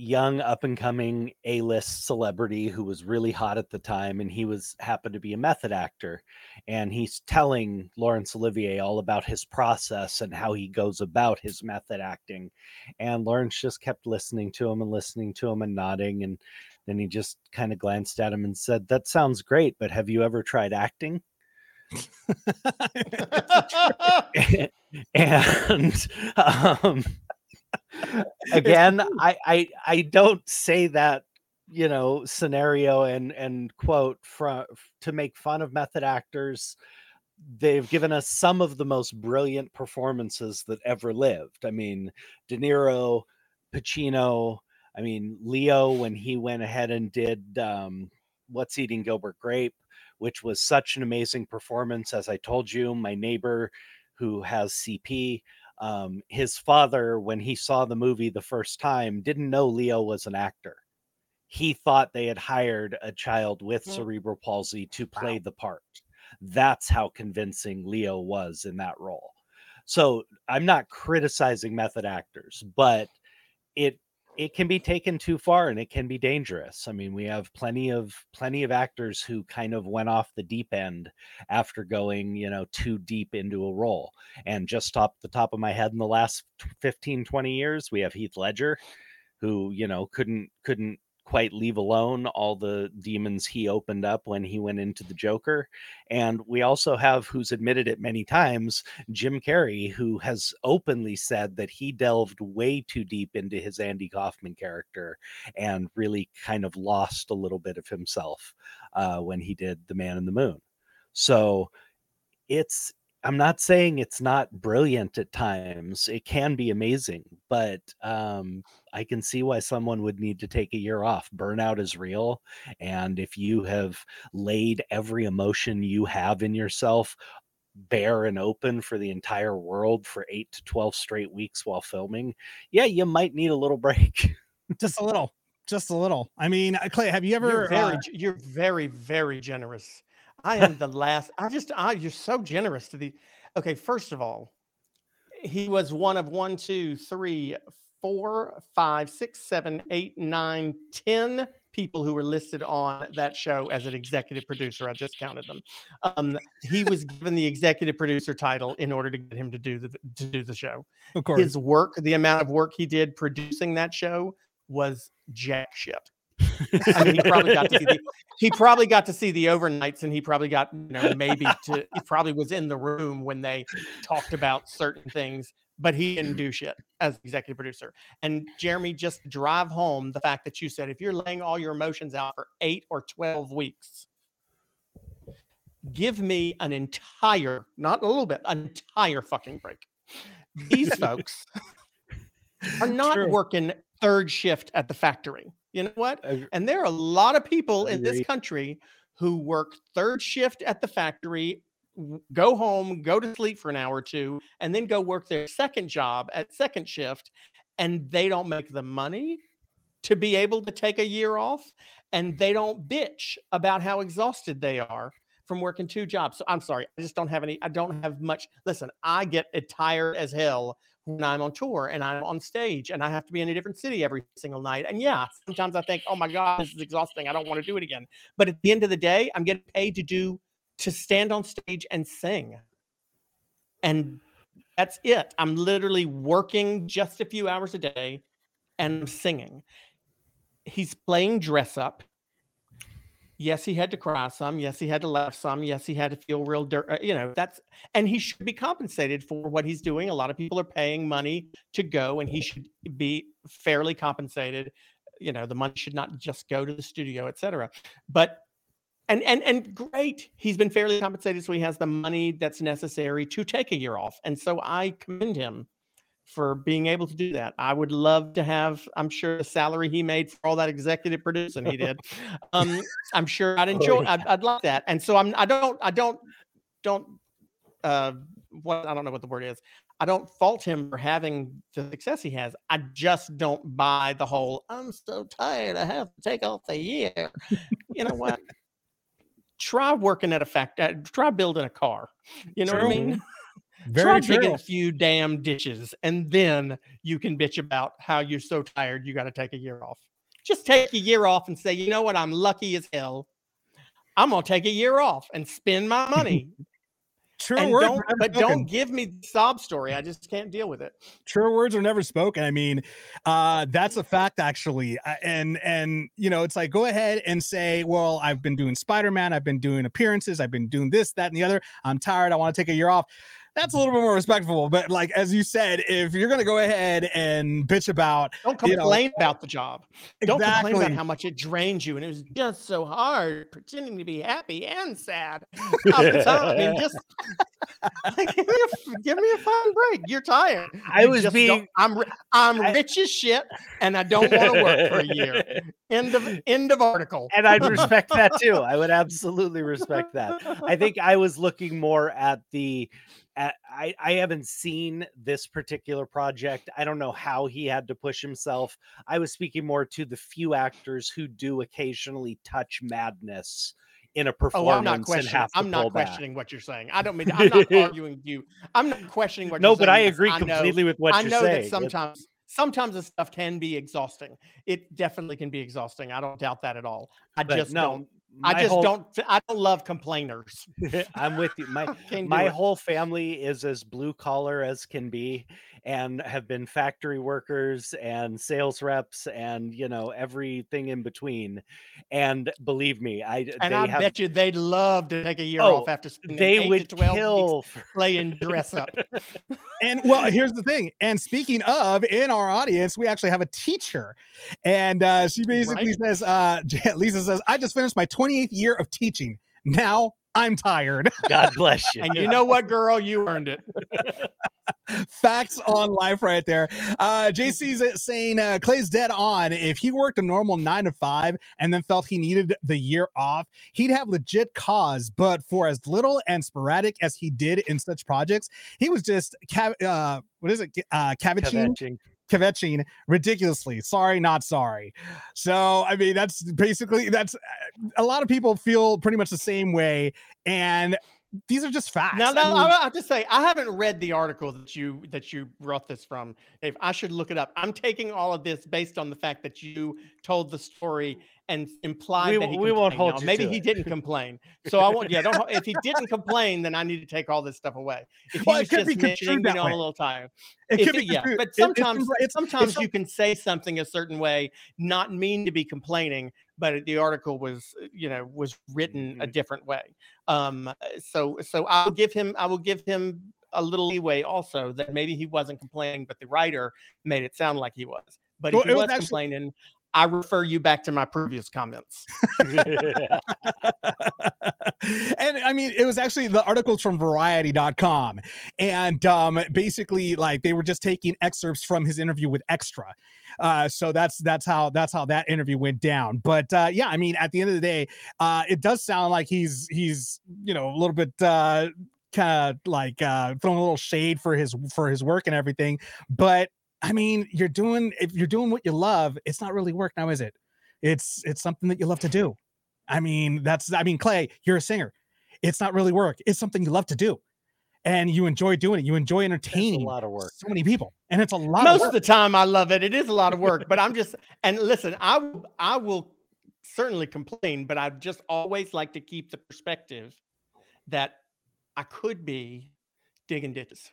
young up and coming A-list celebrity who was really hot at the time and he was happened to be a method actor and he's telling Laurence Olivier all about his process and how he goes about his method acting and Lawrence just kept listening to him and listening to him and nodding and then he just kind of glanced at him and said that sounds great but have you ever tried acting? <laughs> <laughs> And um, again I, I i don't say that you know scenario and and quote from to make fun of method actors they've given us some of the most brilliant performances that ever lived. I mean de niro pacino i mean leo when he went ahead and did um what's eating gilbert grape which was such an amazing performance. As i told you my neighbor who has cp um, his father, when he saw the movie the first time, didn't know Leo was an actor. He thought they had hired a child with Mm. cerebral palsy to play the part. That's how convincing Leo was in that role. So I'm not criticizing method actors, but it it can be taken too far and it can be dangerous. I mean, we have plenty of plenty of actors who kind of went off the deep end after going, you know, too deep into a role. And just off the top of my head in the last t- 15 20 years, we have Heath Ledger who, you know, couldn't couldn't quite leave alone all the demons he opened up when he went into the Joker. And we also have who's admitted it many times, Jim Carrey, who has openly said that he delved way too deep into his Andy Kaufman character and really kind of lost a little bit of himself uh, when he did The Man in the Moon. So it's I'm not saying it's not brilliant at times. It can be amazing, but um, I can see why someone would need to take a year off. Burnout is real. And if you have laid every emotion you have in yourself bare and open for the entire world for eight to 12 straight weeks while filming, yeah, you might need a little <laughs> break. Just a little. Just a little. I mean, uh, Clay, have you ever? You're very, uh, you're very, very generous. I am the last. I just, I, you're so generous to the. Okay, first of all, he was one of one, two, three, four, five, six, seven, eight, nine, ten people who were listed on that show as an executive producer. I just counted them. Um, he was given the executive producer title in order to get him to do the to do the show. of course. His work, the amount of work he did producing that show, was jack shit. <laughs> I mean, he probably got to see the he probably got to see the overnights, and he probably got you know maybe to he probably was in the room when they talked about certain things, but he didn't do shit as executive producer. And Jeremy, just drive home the fact that you said if you're laying all your emotions out for eight or twelve weeks, give me an entire, not a little bit, an entire fucking break. These <laughs> folks are not True. working third shift at the factory. You know what? And there are a lot of people in this country who work third shift at the factory, go home, go to sleep for an hour or two, and then go work their second job at second shift, and they don't make the money to be able to take a year off, and they don't bitch about how exhausted they are from working two jobs. So I'm sorry, I just don't have any. I don't have much. Listen, I get eh, tired as hell when I'm on tour and I'm on stage and I have to be in a different city every single night. And yeah, sometimes I think, oh my God, this is exhausting. I don't want to do it again. But at the end of the day, I'm getting paid to do to stand on stage and sing. And that's it. I'm literally working just a few hours a day and singing. He's playing dress up. Yes, he had to cry some. Yes, he had to laugh some. Yes, he had to feel real dirt. uh, You know, that's and he should be compensated for what he's doing. A lot of people are paying money to go, and he should be fairly compensated. You know, the money should not just go to the studio, et cetera. But and and and great, he's been fairly compensated, so he has the money that's necessary to take a year off. And so I commend him for being able to do that. I would love to have, I'm sure, the salary he made for all that executive producing he did. Um, I'm sure I'd <laughs> enjoy. I'd, I'd like that. And so I'm. I don't. I don't. Don't. Uh, what I don't know what the word is. I don't fault him for having the success he has. I just don't buy the whole. I'm so tired. I have to take off the year. you know what? <laughs> Try working at a factory. Try building a car. You know what I mean? Very Try true. digging a few damn dishes, and then you can bitch about how you're so tired you got to take a year off. Just take a year off and say, you know what? I'm lucky as hell. I'm gonna take a year off and spend my money. True and words, don't, but spoken. don't give me the sob story. I just can't deal with it. true words are never spoken i mean uh that's a fact actually Uh, and and you know it's like go ahead and say well i've been doing spider-man i've been doing appearances i've been doing this that and the other i'm tired i want to take a year off that's a little bit more respectful but like as you said if you're gonna go ahead and bitch about Don't you know, complain about the job. Don't complain about how much it drained you, and it was just so hard pretending to be happy and sad <laughs> all the time. I mean, just give, me a, f- give me a fun break. You're tired. I You was being- I'm I'm I- rich as shit, and I don't want to work for a year. <laughs> End of end of article. and I'd respect that too. I would <laughs> absolutely respect that. I think I was looking more at the at, I I haven't seen this particular project. I don't know how he had to push himself. I was speaking more to the few actors who do occasionally touch madness in a performance Oh, I'm not questioning. I'm not back. questioning what you're saying. I don't mean. To, I'm not <laughs> arguing you. I'm not questioning what. No, but I agree know- completely with what I know saying. that sometimes sometimes this stuff can be exhausting. It definitely can be exhausting. I don't doubt that at all. I But just no, don't. I just whole- don't. I don't love complainers. <laughs> I'm with you. My <laughs> do my whole family is as blue collar as can be and have been factory workers and sales reps and you know everything in between and believe me i And they I have bet you they'd love to take a year Oh, off after spending they eight would to 12 kill weeks playing dress up. <laughs> and well here's the thing and speaking of in our audience we actually have a teacher and uh she basically Right. says uh <laughs> lisa says i just finished my 28th year of teaching now I'm tired. <laughs> God bless you. And you know what, girl? You earned it. Facts on life right there. Uh, JC's saying uh, Clay's dead on. If he worked a normal nine to five and then felt he needed the year off, he'd have legit cause. But for as little and sporadic as he did in such projects, he was just cav- uh, what is it? Uh, cavaching. Kvetching. ridiculously. Sorry, not sorry. So, I mean, that's basically that's a lot of people feel pretty much the same way, and these are just facts. Now, I now mean, I have to say, I haven't read the article that you that you brought this from. Dave, I should look it up. I'm taking all of this based on the fact that you told the story and implied We that he we won't hold Now, you maybe to he it. didn't <laughs> complain. So I want, yeah, don't. ho- If he didn't complain, then I need to take all this stuff away. If he Well, it was could be just construed you that know, way. a little tired. it If could it- be yeah, construed- but it- it's- sometimes it's- sometimes it's- you can say something a certain way, not mean to be complaining, but the article was, you know, was written Mm-hmm. a different way. Um, uh, so so I will give him I will give him a little leeway also that maybe he wasn't complaining, but the writer made it sound like he was. But Well, he was was actually- complaining, I refer you back to my previous comments. <laughs> and I mean, it was actually the articles from variety.com. And um, basically, like they were just taking excerpts from his interview with Extra. Uh, so that's that's how that's how that interview went down. But uh, yeah, I mean, at the end of the day, uh, it does sound like he's he's you know a little bit uh, kind of like uh, throwing a little shade for his for his work and everything. But I mean, you're doing if you're doing what you love, it's not really work now, is it? It's it's something that you love to do. I mean, that's I mean, Clay, you're a singer. It's not really work. It's something you love to do. And you enjoy doing it. You enjoy It's a lot of work. so many people. And it's a lot Most of of the time, I love it. It is a lot of work, but I'm just and listen, I I will certainly complain, but I just always like to keep the perspective that I could be digging ditches.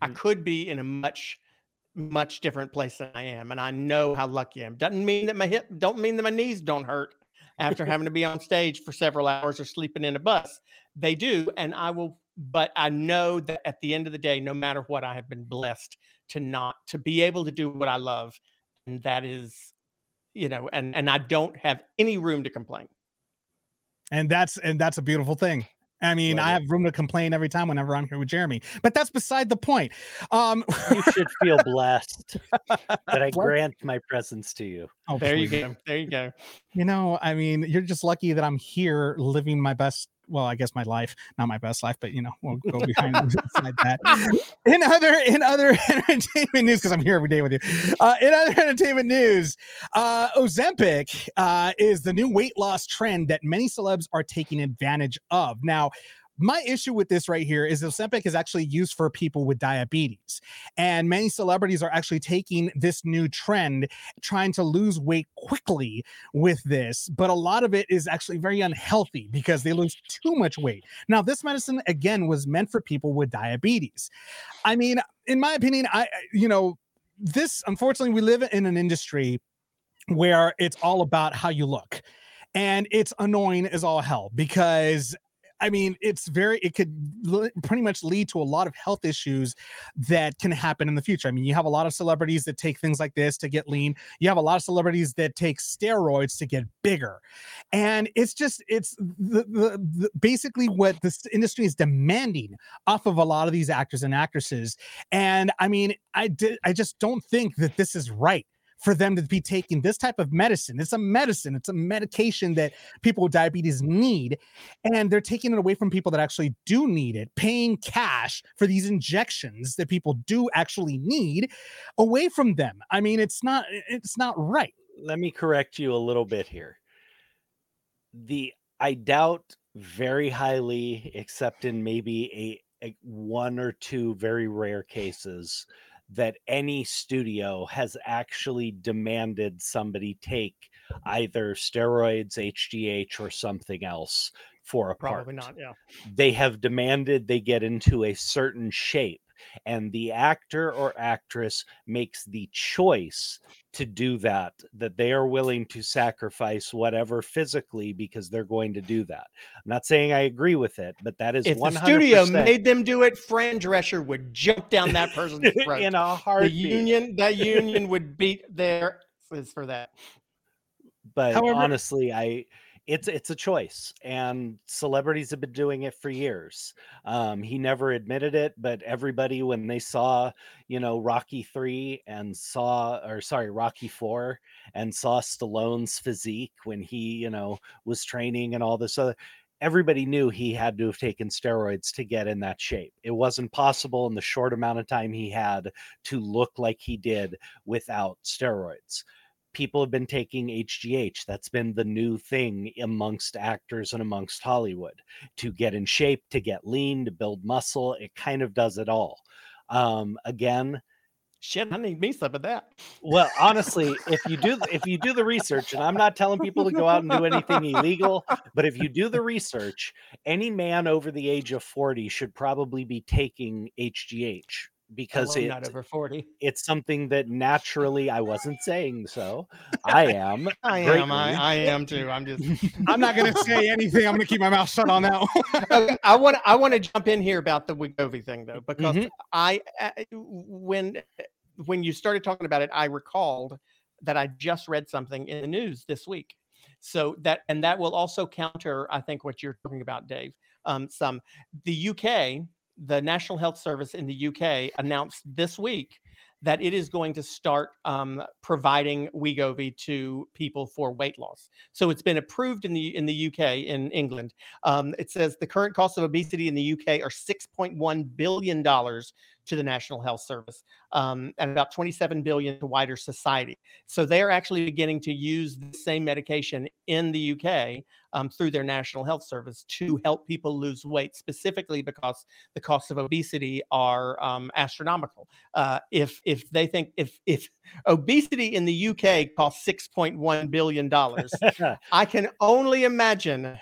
I Mhm. could be in a much much different place than I am, and I know how lucky I am. Doesn't mean that my hip don't mean that my knees don't hurt after having to be on stage for several hours or sleeping in a bus. They do, and I will. But I know that at the end of the day, no matter what, I have been blessed to not to be able to do what I love, and that is, you know, and and I don't have any room to complain. and that's and that's a beautiful thing. I mean, Love I have room to complain every time whenever I'm here with Jeremy, but that's beside the point. Um, You should feel <laughs> blessed that I What? grant my presence to you. oh, There you go. There you go. You know, I mean, you're just lucky that I'm here living my best. Well, I guess my life, not my best life, but you know, we'll go <laughs> behind that. In other in other <laughs> entertainment news, because I'm here every day with you. Uh, in other <laughs> entertainment news, uh, Ozempic uh, is the new weight loss trend that many celebs are taking advantage of. Now, my issue with this right here is that Ozempic is actually used for people with diabetes, and many celebrities are actually taking this new trend, trying to lose weight quickly with this, but a lot of it is actually very unhealthy because they lose too much weight. Now, this medicine again was meant for people with diabetes. I mean, in my opinion, I- you know, this unfortunately we live in an industry where it's all about how you look. And it's annoying as all hell because I mean, it's very, it could pretty much lead to a lot of health issues that can happen in the future. I mean, you have a lot of celebrities that take things like this to get lean. You have a lot of celebrities that take steroids to get bigger. And it's just, it's the, the, the basically what this industry is demanding off of a lot of these actors and actresses. And I mean, I did, I just don't think that this is right for them to be taking this type of medicine. It's a medicine, it's a medication that people with diabetes need. And they're taking it away from people that actually do need it, paying cash for these injections that people do actually need away from them. I mean, it's not, it's not right. Let me correct you a little bit here. The I doubt very highly, except in maybe a, a one or two very rare cases, that any studio has actually demanded somebody take either steroids, HGH, or something else for a Probably part not. Yeah. they have demanded they get into a certain shape and the actor or actress makes the choice to do that that they are willing to sacrifice whatever physically because they're going to do that i'm not saying i agree with it but that is If 100% the studio made them do it, Fran Drescher would jump down that person's <laughs> throat. in a the union, that union <laughs> would beat their is for that. but However- honestly i it's it's a choice and celebrities have been doing it for years. Um he never admitted it but everybody when they saw you know rocky 3 and saw or sorry rocky 4 and saw stallone's physique when he you know was training and all this other everybody knew he had to have taken steroids to get in that shape. It wasn't possible in the short amount of time he had to look like he did without steroids people have been taking HGH. That's been the new thing amongst actors and amongst Hollywood to get in shape, to get lean, to build muscle. It kind of does it all. Um, again, Shit, I need me some of that. well, honestly, if you do if you do the research, and I'm not telling people to go out and do anything illegal, but if you do the research, any man over the age of 40 should probably be taking HGH because Although it, not over 40. it's something that naturally I wasn't saying so. I am. <laughs> I am. I, I am too. I'm just. I'm not going to say anything. I'm going to keep my mouth shut on that one. Okay, <laughs> I want. I want to jump in here about the Wegovy thing though, because Mhm. I uh, when when you started talking about it, I recalled that I just read something in the news this week. So that and that will also counter, I think, what you're talking about, Dave. Um, some the UK, the National Health Service in the UK announced this week that it is going to start um, providing Wegovy to people for weight loss. So it's been approved in the in the UK in England. Um, it says the current costs of obesity in the UK are 6.1 billion dollars to the National Health Service um, and about 27 billion to wider society. So they are actually beginning to use the same medication in the UK um, through their National Health Service to help people lose weight, specifically because the costs of obesity are um, astronomical. Uh, if if they think if if <laughs> obesity in the UK costs 6.1 billion dollars, <laughs> I can only imagine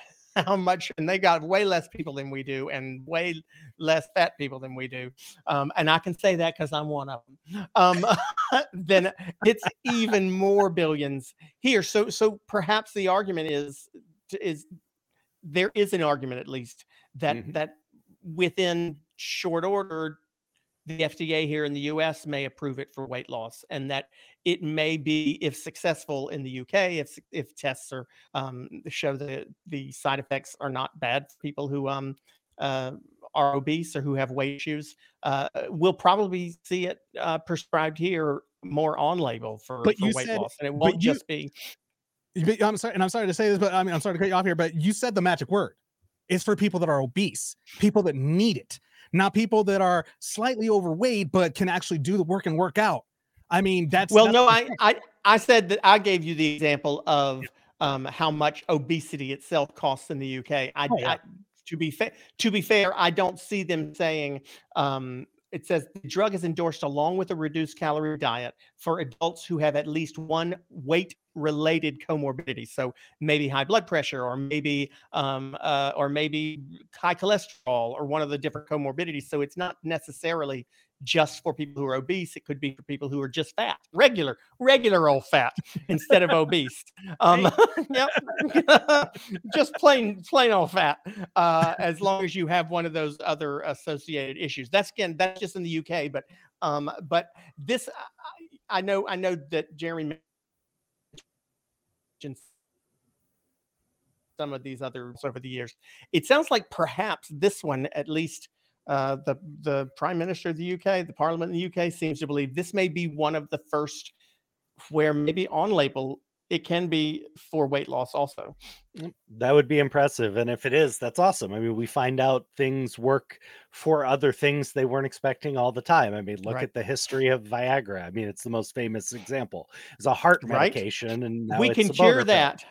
how much, and they got way less people than we do, and way less fat people than we do. Um, and I can say that because I'm one of them. Um, <laughs> then it's even more billions here. So, so perhaps the argument is is there is an argument at least that Mhm. that within short order the FDA here in the US may approve it for weight loss, and that it may be, if successful in the UK, if if tests are um, show that the side effects are not bad for people who um, uh, are obese or who have weight issues, uh, we'll probably see it uh, prescribed here more on label for, But for weight said- loss, and it won't you- just be. I'm sorry, and I'm sorry to say this, but I mean, I'm sorry to cut you off here, but you said the magic word. It's for people that are obese, people that need it, not people that are slightly overweight but can actually do the work and work out. I mean, that's well no I. I i said that i gave you the example of um how much obesity itself costs in the uk i, Oh, yeah. I to be fair to be fair i don't see them saying um it says the drug is endorsed along with a reduced calorie diet for adults who have at least one weight related comorbidity so maybe high blood pressure or maybe um uh, or maybe high cholesterol or one of the different comorbidities so it's not necessarily just for people who are obese. It could be for people who are just fat, regular, regular old fat instead of obese. Um, <laughs> yep. <laughs> just plain, plain old fat. Uh, as long as you have one of those other associated issues. That's again, that's just in the UK. But, um, but this, I, I know, I know that Jeremy mentioned some of these others over the years. It sounds like perhaps this one, at least uh, the the Prime Minister of the UK, the Parliament in the UK, seems to believe this may be one of the first where maybe on label it can be for weight loss also. That would be impressive. And if it is, that's awesome. I mean, we find out things work for other things they weren't expecting all the time. I mean, look Right. at the history of Viagra. I mean, it's the most famous example. It's a heart Right. medication, and now we it's can cure that.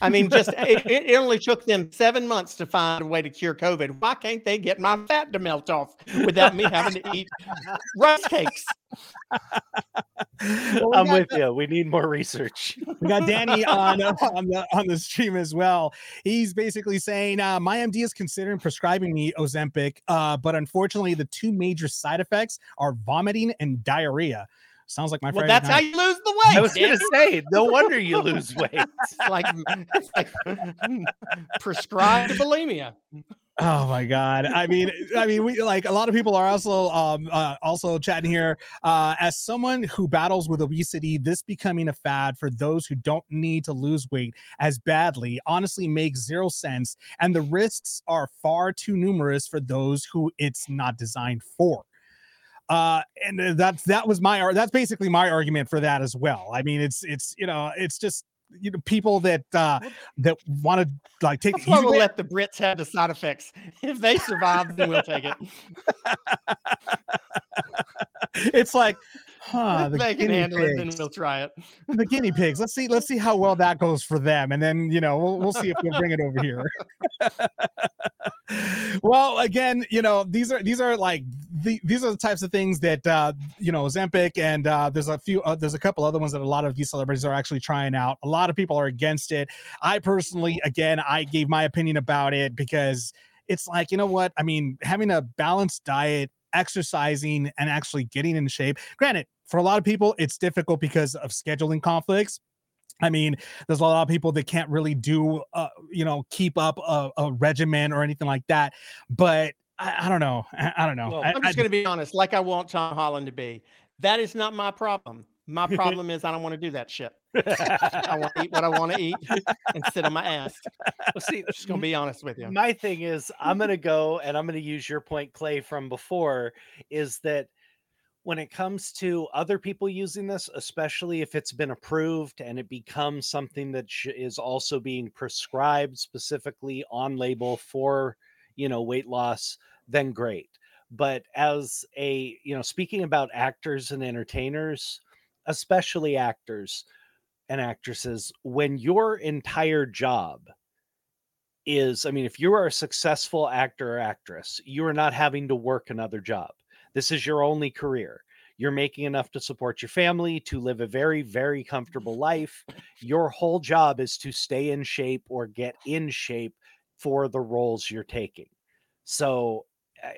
I mean, just <laughs> it, it only took them seven months to find a way to cure COVID. Why can't they get my fat to melt off without me having to eat rice cakes? <laughs> Well, we I'm got with you. We need more research. We got Danny <laughs> on uh, on the on the stream as well. He's basically saying, uh, "My MD is considering prescribing me Ozempic, uh, but unfortunately, the two major side effects are vomiting and diarrhea." Sounds like my friend. Well, Friday that's how you lose the weight. I was going <laughs> to say, no wonder you lose <laughs> weight. It's like, it's like <laughs> prescribed bulimia. Oh my god! I mean, I mean, we like a lot of people are also um uh, also chatting here. Uh, as someone who battles with obesity, this becoming a fad for those who don't need to lose weight as badly honestly makes zero sense, and the risks are far too numerous for those who it's not designed for. Uh, and uh, that's that was my that's basically my argument for that as well. I mean, it's it's you know it's just you know people that uh that want to like take That's why he's we'll way- let the Brits have the side effects. If they survive, then we'll take it. <laughs> it's like huh <laughs> the they can handle it, then pigs. we'll try it. the guinea pigs. Let's see let's see how well that goes for them and then you know we'll, we'll see if we'll bring it over here. <laughs> Well again you know these are these are like the, these are the types of things that uh you know Ozempic and uh there's a few uh, there's a couple other ones that a lot of these celebrities are actually trying out. A lot of people are against it. I personally again i gave my opinion about it because it's like you know what? I mean having a balanced diet exercising and actually getting in shape granted for a lot of people it's difficult because of scheduling conflicts I mean, there's a lot of people that can't really do, uh, you know, keep up a, a regimen or anything like that. But I, I don't know. I, I don't know. Well, I, I'm just going to be honest, like I want Tom Holland to be. That is not my problem. My <laughs> problem is I don't want to do that shit. I want to eat what I want to eat and sit on my ass. Well, see, I'm just going to be honest with you. my thing is i'm going to go and i'm going to use your point clay from before is that when it comes to other people using this especially if it's been approved and it becomes something that sh- is also being prescribed specifically on label for you know weight loss then great but as a you know speaking about actors and entertainers especially actors and actresses when your entire job is I mean, if you are a successful actor or actress, you are not having to work another job. This is your only career. You're making enough to support your family, to live a very, very comfortable life. Your whole job is to stay in shape or get in shape for the roles you're taking. So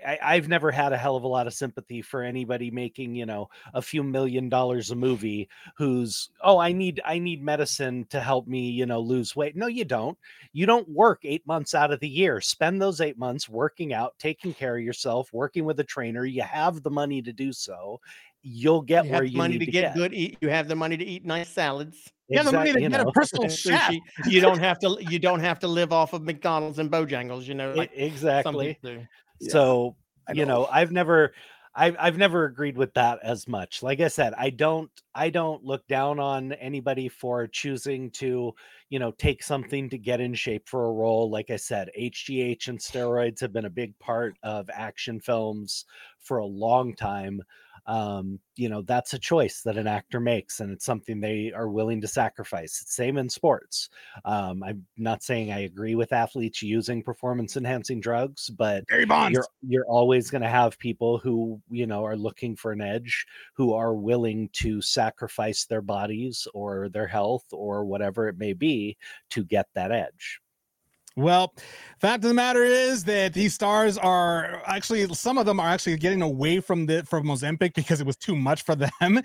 I, I've never had a hell of a lot of sympathy for anybody making, you know, a few million dollars a movie who's, oh, I need I need medicine to help me, you know, lose weight. No, you don't you don't work eight months out of the year. Spend those eight months working out, taking care of yourself, working with a trainer. You have the money to do so. You'll get you where have the you money need to get good eat. You have the money to eat nice salads. You have the money to get a personal <laughs> chef. You don't have to. You don't have to live off of McDonald's and Bojangles. You know, like some exactly. So I you know, I've never I've I've never agreed with that as much. Like I said, I don't I don't look down on anybody for choosing to, you know, take something to get in shape for a role. Like I said, HGH and steroids have been a big part of action films for a long time. Um, you know, that's a choice that an actor makes, and it's something they are willing to sacrifice. It's same in sports. Um, I'm not saying I agree with athletes using performance enhancing drugs, but you're you're always going to have people who you know are looking for an edge who are willing to sacrifice their bodies or their health or whatever it may be to get that edge Well, fact of the matter is that these stars are actually some of them are actually getting away from the from Mozambique because it was too much for them. <laughs>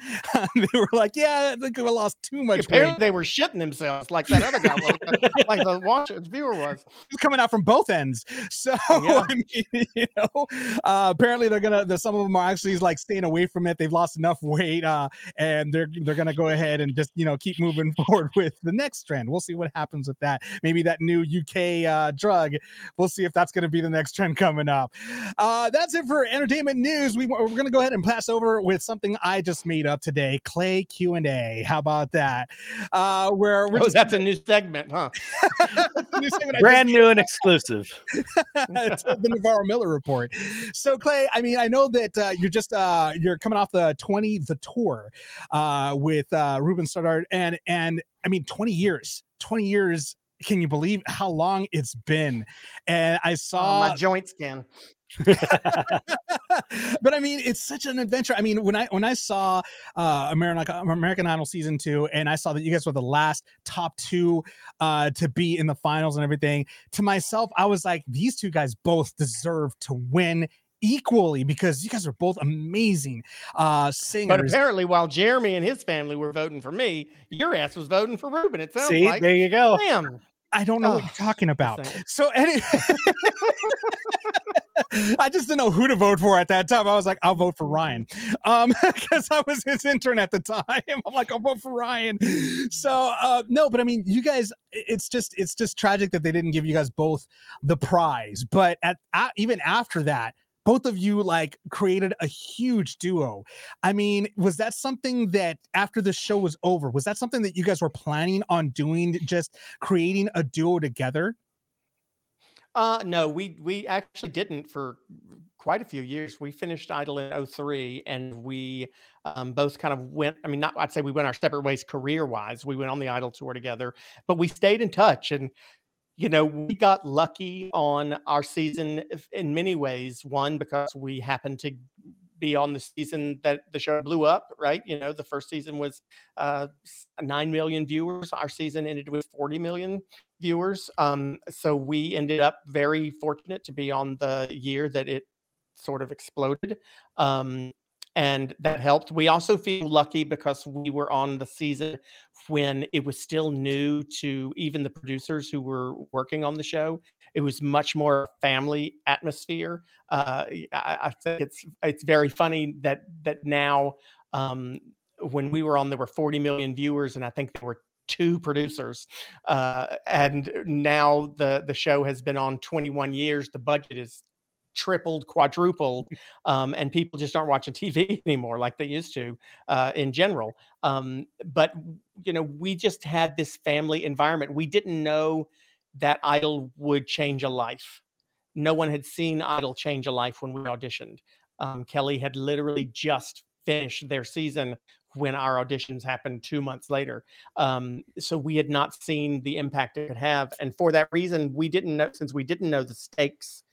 they were like, "Yeah, they could have lost too much Apparently, weight." they were shitting themselves like that other guy was, <laughs> like the watcher, viewer was. It's coming out from both ends. So <laughs> Yeah. I mean, you know, uh, apparently they're gonna. The, some of them are actually like staying away from it. They've lost enough weight, uh, and they're they're gonna go ahead and just you know keep moving forward with the next trend. We'll see what happens with that. Maybe that new UK uh, drug. We'll see if that's gonna be the next trend coming up. Uh, that's it for entertainment news. We, we're gonna go ahead and pass over with something I just made up today. Clay Q and A. How about that? Uh, where we're Oh, just that's a new segment, huh? <laughs> new segment brand new and exclusive <laughs> it's the Navarro Miller report. So Clay, I mean, I know that uh, you're just uh, you're coming off the 20 the tour uh, with uh, Ruben Studdard, and and I mean, 20 years, 20 years. Can you believe how long it's been? And I Oh, saw my joint skin. <laughs> but I mean, it's such an adventure. I mean, when I when I saw uh, American American Idol season two, and I saw that you guys were the last top two uh, to be in the finals and everything, to myself, I was like, these two guys both deserve to win equally because you guys are both amazing uh, But singers. apparently, while Jeremy and his family were voting for me, your ass was voting for Ruben. It sounds see like. there you go Damn. I don't know what Oh, you're talking about. So anyway, <laughs> I just didn't know who to vote for at that time. I was like, I'll vote for Ryan, um, <laughs> because I was his intern at the time. <laughs> I'm like, I'll vote for Ryan. So uh, no, but I mean, you guys, it's just it's just tragic that they didn't give you guys both the prize. But at, a even after that. Both of you like created a huge duo. I mean, was that something that after the show was over, was that something that you guys were planning on doing? Just creating a duo together? Uh, no, we we actually didn't for quite a few years. We finished Idol in 03 and we um, both kind of went, I mean, not, I'd say we went our separate ways career wise. We went on the Idol tour together, but we stayed in touch and, you know, we got lucky on our season in many ways. One, because we happened to be on the season that the show blew up, right? You know, the first season was uh, 9 million viewers. Our season ended with 40 million viewers. Um, so we ended up very fortunate to be on the year that it sort of exploded. Um, and that helped. We also feel lucky because we were on the season when it was still new to even the producers who were working on the show. It was much more family atmosphere. Uh, I, I think it's it's very funny that that now um, when we were on, there were 40 million viewers, and I think there were two producers. Uh, and now the the show has been on 21 years. The budget is tripled, quadrupled, um, and people just aren't watching TV <laughs> anymore like they used to uh, in general. Um, but you know, we just had this family environment. We didn't know that Idol would change a life. No one had seen Idol change a life when we auditioned. Um, Kelly had literally just finished their season when our auditions happened two months later. Um, so we had not seen the impact it could have. And for that reason, we didn't know, since we didn't know the stakes,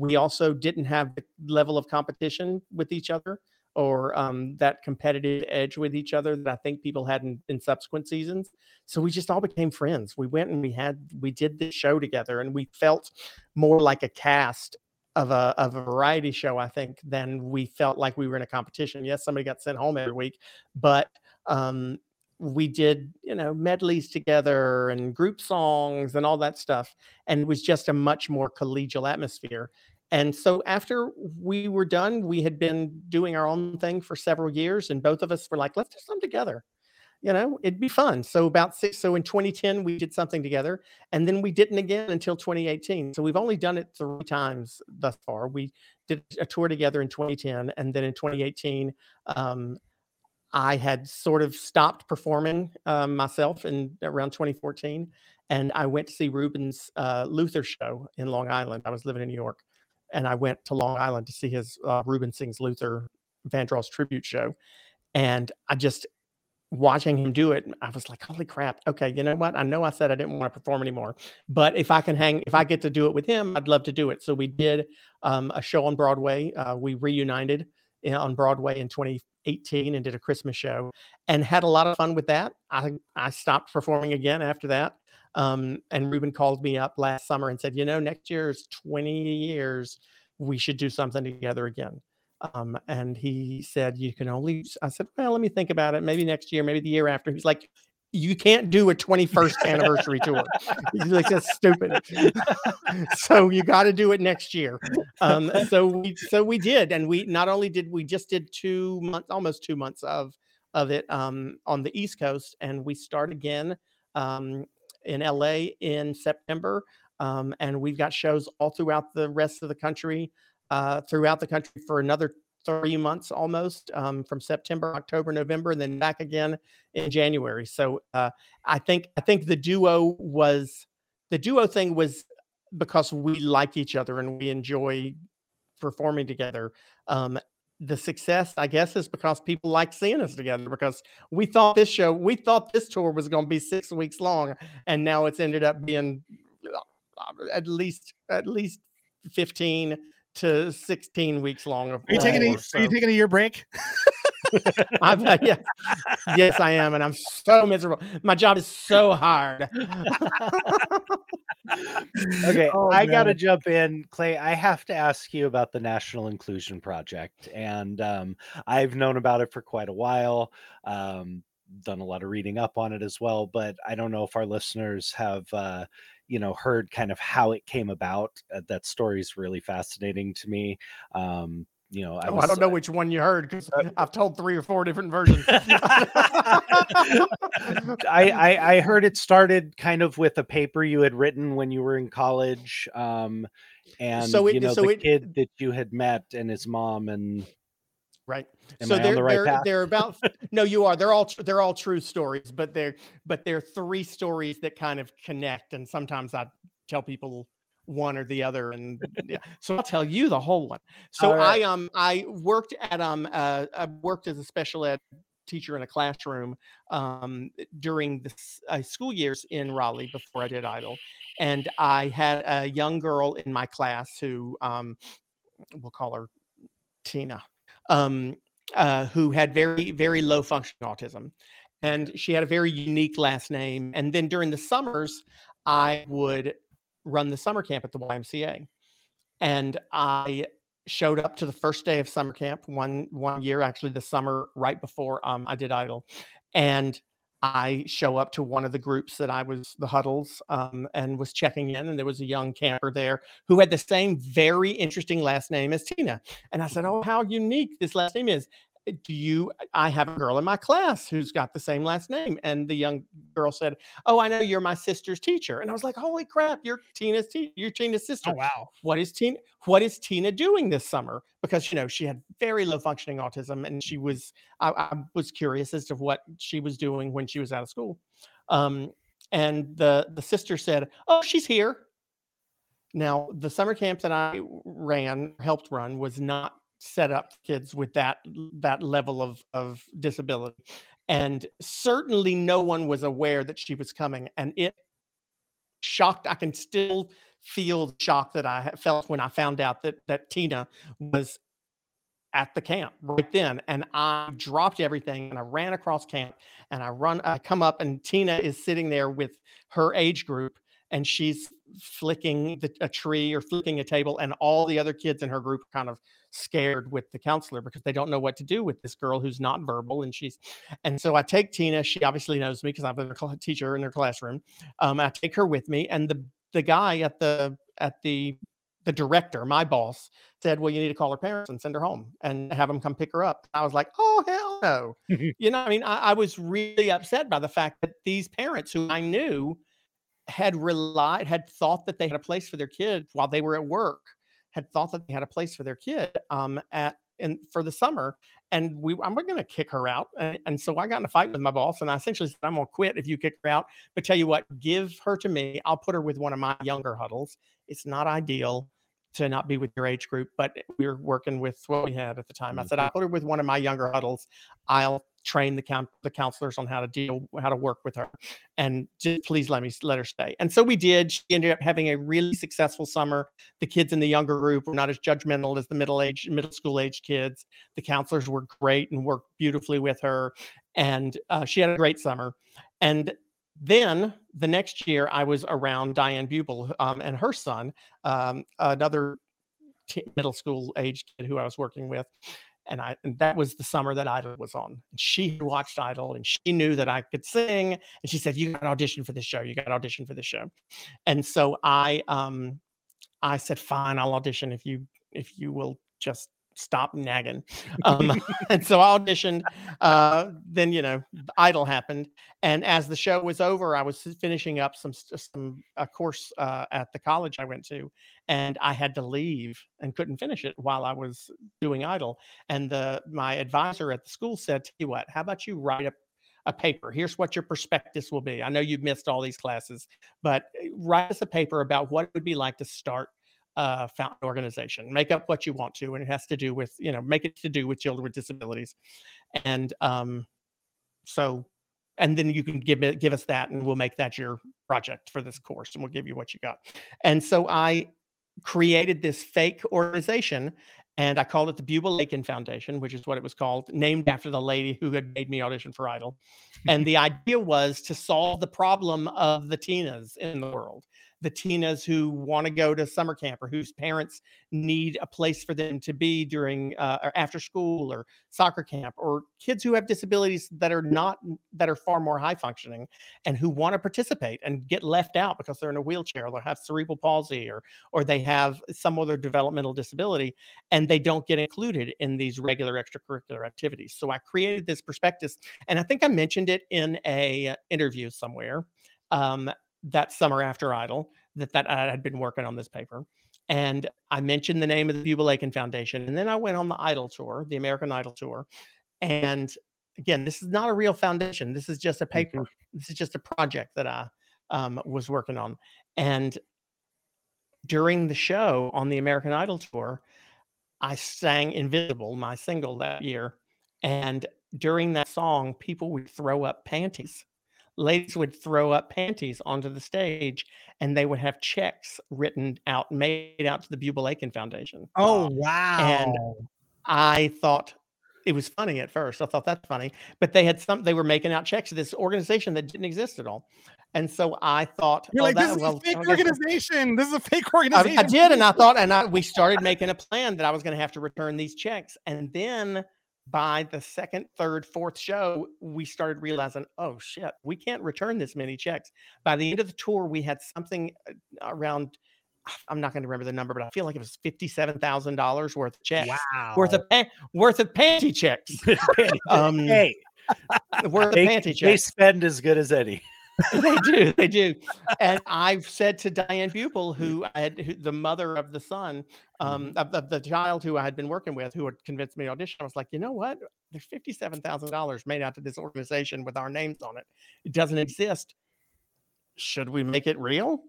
we also didn't have the level of competition with each other or um, that competitive edge with each other that I think people had in, in subsequent seasons. So we just all became friends. We went and we had we did this show together, and we felt more like a cast of a of a variety show, I think, than we felt like we were in a competition. Yes, somebody got sent home every week, but um, we did you know medleys together and group songs and all that stuff, and it was just a much more collegial atmosphere. And so after we were done, we had been doing our own thing for several years, and both of us were like, let's do something together. You know, it'd be fun. So about six, so in 2010, we did something together, and then we didn't again until 2018. So we've only done it three times thus far. We did a tour together in 2010, and then in 2018, um, I had sort of stopped performing um, myself in around 2014, and I went to see Ruben's uh, Luther show in Long Island. I was living in New York, and I went to Long Island to see his uh, Ruben sings Luther Vandross tribute show, and I just watching him do it, I was like, "Holy crap! Okay, you know what? I know I said I didn't want to perform anymore, but if I can hang, if I get to do it with him, I'd love to do it." So we did um, a show on Broadway. Uh, we reunited in- on Broadway in 2018 and did a Christmas show, and had a lot of fun with that. I I stopped performing again after that. Um, and Ruben called me up last summer and said, "You know, next year is 20 years. We should do something together again." Um, and he said, "You can only." I said, "Well, let me think about it. Maybe next year, maybe the year after." He's like, "You can't do a 21st anniversary tour." He's like, "That's stupid." <laughs> so you got to do it next year. Um, so we so we did, and we not only did we just did two months, almost two months of of it um, on the East Coast, and we start again um, in LA in September. Um, and we've got shows all throughout the rest of the country uh, throughout the country for another three months almost um, from September, October, November, and then back again in January. So uh, I think I think the duo was the duo thing was because we like each other and we enjoy performing together. Um, the success, I guess, is because people like seeing us together because we thought this show, we thought this tour was going to be six weeks long, and now it's ended up being uh, at least at least 15 to 16 weeks long. Are you taking a, tour, are you taking a year break? <laughs> I'm, uh, yes, yes, I am, and I'm so miserable. My job is so hard. <laughs> Okay, Oh, I got to jump in, Clay. I have to ask you about the National Inclusion Project, and um, I've known about it for quite a while. Um, done a lot of reading up on it as well, but I don't know if our listeners have, uh, you know heard kind of how it came about. Uh, that story is really fascinating to me. Um, you know, I, Oh, I don't know which one you heard because I've told three or four different versions. <laughs> I, I I heard it started kind of with a paper you had written when you were in college, um, and So it- you know so the it- kid that you had met and his mom and right Am so I on they're the right they're, path? they're about <laughs> no you are they're all they're all true stories but they're but they're three stories that kind of connect and sometimes i tell people one or the other and yeah. so i'll tell you the whole one so right. i um i worked at um uh, i worked as a special ed teacher in a classroom um during the uh, school years in raleigh before i did Idol. and i had a young girl in my class who um we'll call her Tina, um, uh, who had very, very low functioning autism. And she had a very unique last name. And then during the summers, I would run the summer camp at the YMCA. And I showed up to the first day of summer camp one one year, actually the summer right before um, I did Idol. And I show up to one of the groups that I was the huddles um, and was checking in, and there was a young camper there who had the same very interesting last name as Tina. And I said, Oh, how unique this last name is. "Uh, Do you? I have a girl in my class who's got the same last name. And the young girl said, Oh, I know you're my sister's teacher. And I was like, Holy crap, you're Tina's te- you're Tina's sister. Oh wow. What is Tina? What is Tina doing this summer? Because you know she had very low functioning autism, and she was. I, I was curious as to what she was doing when she was out of school. Um, and the the sister said, "Oh, she's here." Now, the summer camp that I ran, helped run, was not set up kids with that that level of of disability, and certainly no one was aware that she was coming. And it shocked. I can still feel the shock that I felt when I found out that that Tina was at the camp right then and i dropped everything and i ran across camp and i run i come up and tina is sitting there with her age group and she's flicking the, a tree or flicking a table and all the other kids in her group are kind of scared with the counselor because they don't know what to do with this girl who's not verbal and she's and so i take tina she obviously knows me because i'm a teacher in her classroom um, i take her with me and the the guy at the at the the director my boss said, "Well, you need to call her parents and send her home and have them come pick her up." I was like, "Oh hell no!" <laughs> you know, I mean, I, I was really upset by the fact that these parents, who I knew had relied, had thought that they had a place for their kid while they were at work, had thought that they had a place for their kid um, at in for the summer, and we I'm going to kick her out, and, and so I got in a fight with my boss, and I essentially said, "I'm going to quit if you kick her out." But tell you what, give her to me. I'll put her with one of my younger huddles. It's not ideal to not be with your age group, but we were working with what we had at the time. I said, I'll put her with one of my younger huddles. I'll train the count the counselors on how to deal, how to work with her, and just please let me let her stay. And so we did. She ended up having a really successful summer. The kids in the younger group were not as judgmental as the middle age, middle school age kids. The counselors were great and worked beautifully with her, and uh, she had a great summer. And then the next year, I was around Diane Bubel um, and her son, um, another t- middle school age kid who I was working with. And I and that was the summer that Idol was on. And she watched Idol and she knew that I could sing. And she said, You got audition for this show. You got audition for this show. And so I um I said, Fine, I'll audition if you if you will just stop nagging. <laughs> Um, <laughs> and so I auditioned. Uh, then you know, Idol happened, and as the show was over, I was finishing up some some a course uh, at the college I went to, and I had to leave and couldn't finish it while I was doing Idol. And the my advisor at the school said, "Tell you what, how about you write a a paper. Here's what your prospectus will be. I know you've missed all these classes, but uh, write us a paper about what it would be like to start uh, fountain organization. Make up what you want to, and it has to do with you know make it to do with children with disabilities, and um, so and then you can give it give us that, and we'll make that your project for this course, and we'll give you what you got. And so I created this fake organization. And I called it the Bubel Aiken Foundation, which is what it was called, named after the lady who had made me audition for Idol. And the idea was to solve the problem of the Tinas in the world the Tinas who want to go to summer camp or whose parents need a place for them to be during uh, or after school or soccer camp or kids who have disabilities that are not that are far more high functioning and who want to participate and get left out because they're in a wheelchair or they have cerebral palsy or or they have some other developmental disability and they don't get included in these regular extracurricular activities. So I created this prospectus and I think I mentioned it in a interview somewhere um, that summer after Idol that that I had been working on this paper. And I mentioned the name of the Lakin Foundation. And then I went on the Idol tour, the American Idol tour. And again, this is not a real foundation. This is just a paper. This is just a project that I um, was working on. And during the show on the American Idol tour, I sang Invisible, my single that year. And during that song, people would throw up panties. Ladies would throw up panties onto the stage and they would have checks written out, made out to the Bubel Aiken Foundation. Oh wow! And I thought it was funny at first. I thought that's funny, but they had some. They were making out checks to this organization that didn't exist at all, and so I thought, You're oh, like, that- this is well, a fake organization. This is a fake organization. I did, and I thought, and I, we started making a plan that I was going to have to return these checks, and then by the second, third, fourth show, we started realizing, oh shit, we can't return this many checks. By the end of the tour, we had something uh, around. I'm not going to remember the number, but I feel like it was fifty-seven thousand dollars worth of checks, Wow. worth of pa- worth of panty checks. <laughs> <laughs> um, hey, worth of they, panty they spend as good as any. <laughs> they do, they do. And I've said to Diane Bubel, who I had who, the mother of the son, um, of, of the child who I had been working with, who had convinced me to audition, I was like, you know what? There's fifty-seven thousand dollars made out to this organization with our names on it. It doesn't exist. Should we make it real?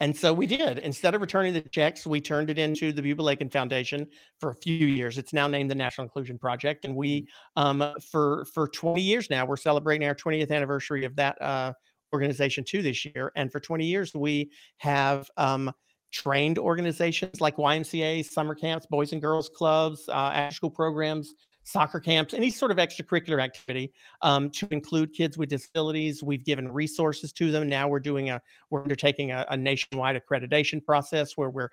And so we did. Instead of returning the checks, we turned it into the Bubel Aiken Foundation for a few years. It's now named the National Inclusion Project, and we, um, for for 20 years now, we're celebrating our 20th anniversary of that uh, organization too this year. And for 20 years, we have um, trained organizations like YMCA, summer camps, boys and girls clubs, uh, after school programs, soccer camps, any sort of extracurricular activity um, to include kids with disabilities. We've given resources to them. Now we're doing a we're undertaking a, a nationwide accreditation process where we're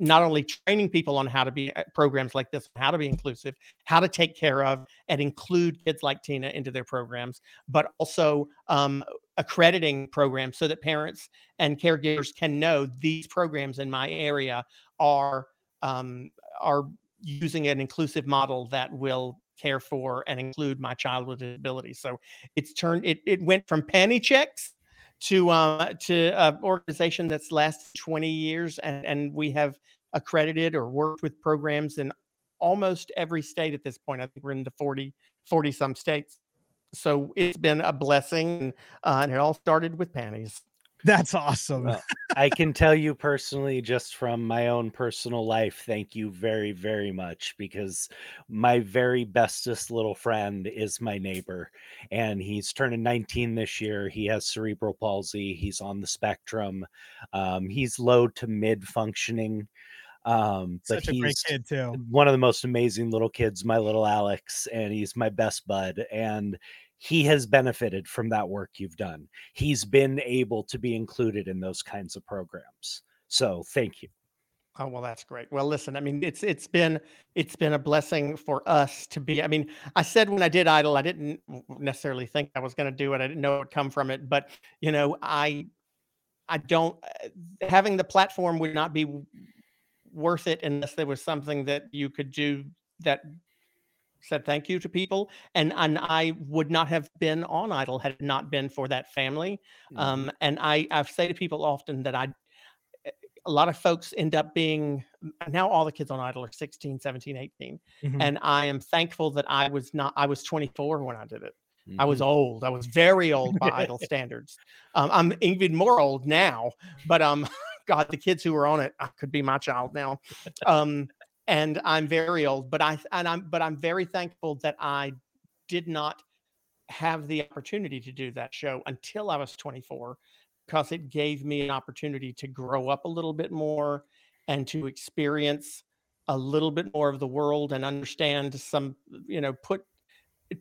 not only training people on how to be at programs like this, how to be inclusive, how to take care of and include kids like Tina into their programs, but also um, accrediting programs so that parents and caregivers can know these programs in my area are um, are using an inclusive model that will care for and include my child with disabilities. So it's turned it it went from panty checks to uh, to an organization that's lasted 20 years and and we have accredited or worked with programs in almost every state at this point. I think we're into 40 40 some states. So it's been a blessing uh, and it all started with panties. That's awesome. Well, <laughs> I can tell you personally, just from my own personal life, thank you very, very much because my very bestest little friend is my neighbor and he's turning 19 this year. He has cerebral palsy, he's on the spectrum, um, he's low to mid functioning. Um, but Such a great he's kid too. one of the most amazing little kids, my little Alex, and he's my best bud. And he has benefited from that work you've done. He's been able to be included in those kinds of programs. So thank you. Oh well, that's great. Well, listen, I mean, it's it's been it's been a blessing for us to be. I mean, I said when I did Idol, I didn't necessarily think I was going to do it. I didn't know it would come from it, but you know, I I don't uh, having the platform would not be worth it unless there was something that you could do that said thank you to people and and I would not have been on Idol had it not been for that family um and I I say to people often that I a lot of folks end up being now all the kids on idol are 16 17 18 Mhm. and i am thankful that i was not i was 24 when i did it i was Mhm. old i was very old by idol <laughs> standards um, i'm even more old now but um <laughs> god the kids who were on it could be my child now um and i'm very old but i and i'm but i'm very thankful that i did not have the opportunity to do that show until i was 24 because it gave me an opportunity to grow up a little bit more and to experience a little bit more of the world and understand some you know put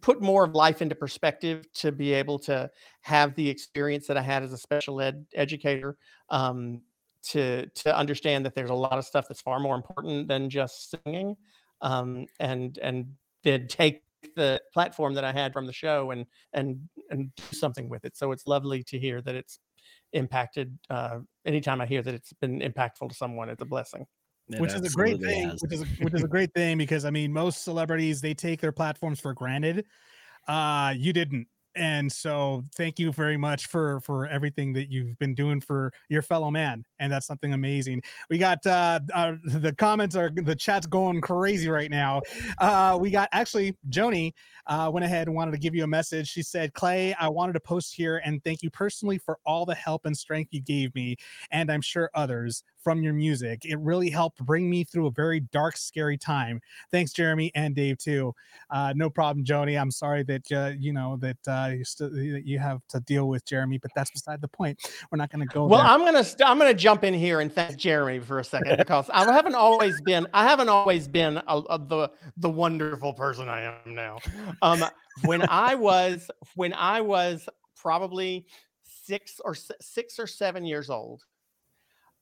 put more of life into perspective to be able to have the experience that I had as a special ed educator. Um, to to understand that there's a lot of stuff that's far more important than just singing, um, and and then take the platform that I had from the show and and and do something with it. So it's lovely to hear that it's impacted. Uh, anytime I hear that it's been impactful to someone, it's a blessing. It which is a great thing has. which is a, <laughs> which is a great thing because i mean most celebrities they take their platforms for granted uh you didn't and so thank you very much for for everything that you've been doing for your fellow man and that's something amazing. We got uh, uh the comments are the chat's going crazy right now. Uh we got actually joni uh went ahead and wanted to give you a message. She said clay i wanted to post here and thank you personally for all the help and strength you gave me and i'm sure others from your music. It really helped bring me through a very dark scary time. Thanks jeremy and dave too. Uh no problem joni i'm sorry that uh, you know that uh you still that you have to deal with jeremy but that's beside the point. We're not going to go Well, there. I'm gonna st- I'm gonna jump in here and thank Jeremy for a second <laughs> because I haven't always been I haven't always been a, a- the the wonderful person I am now. Um, when I was when I was probably six or six or seven years old,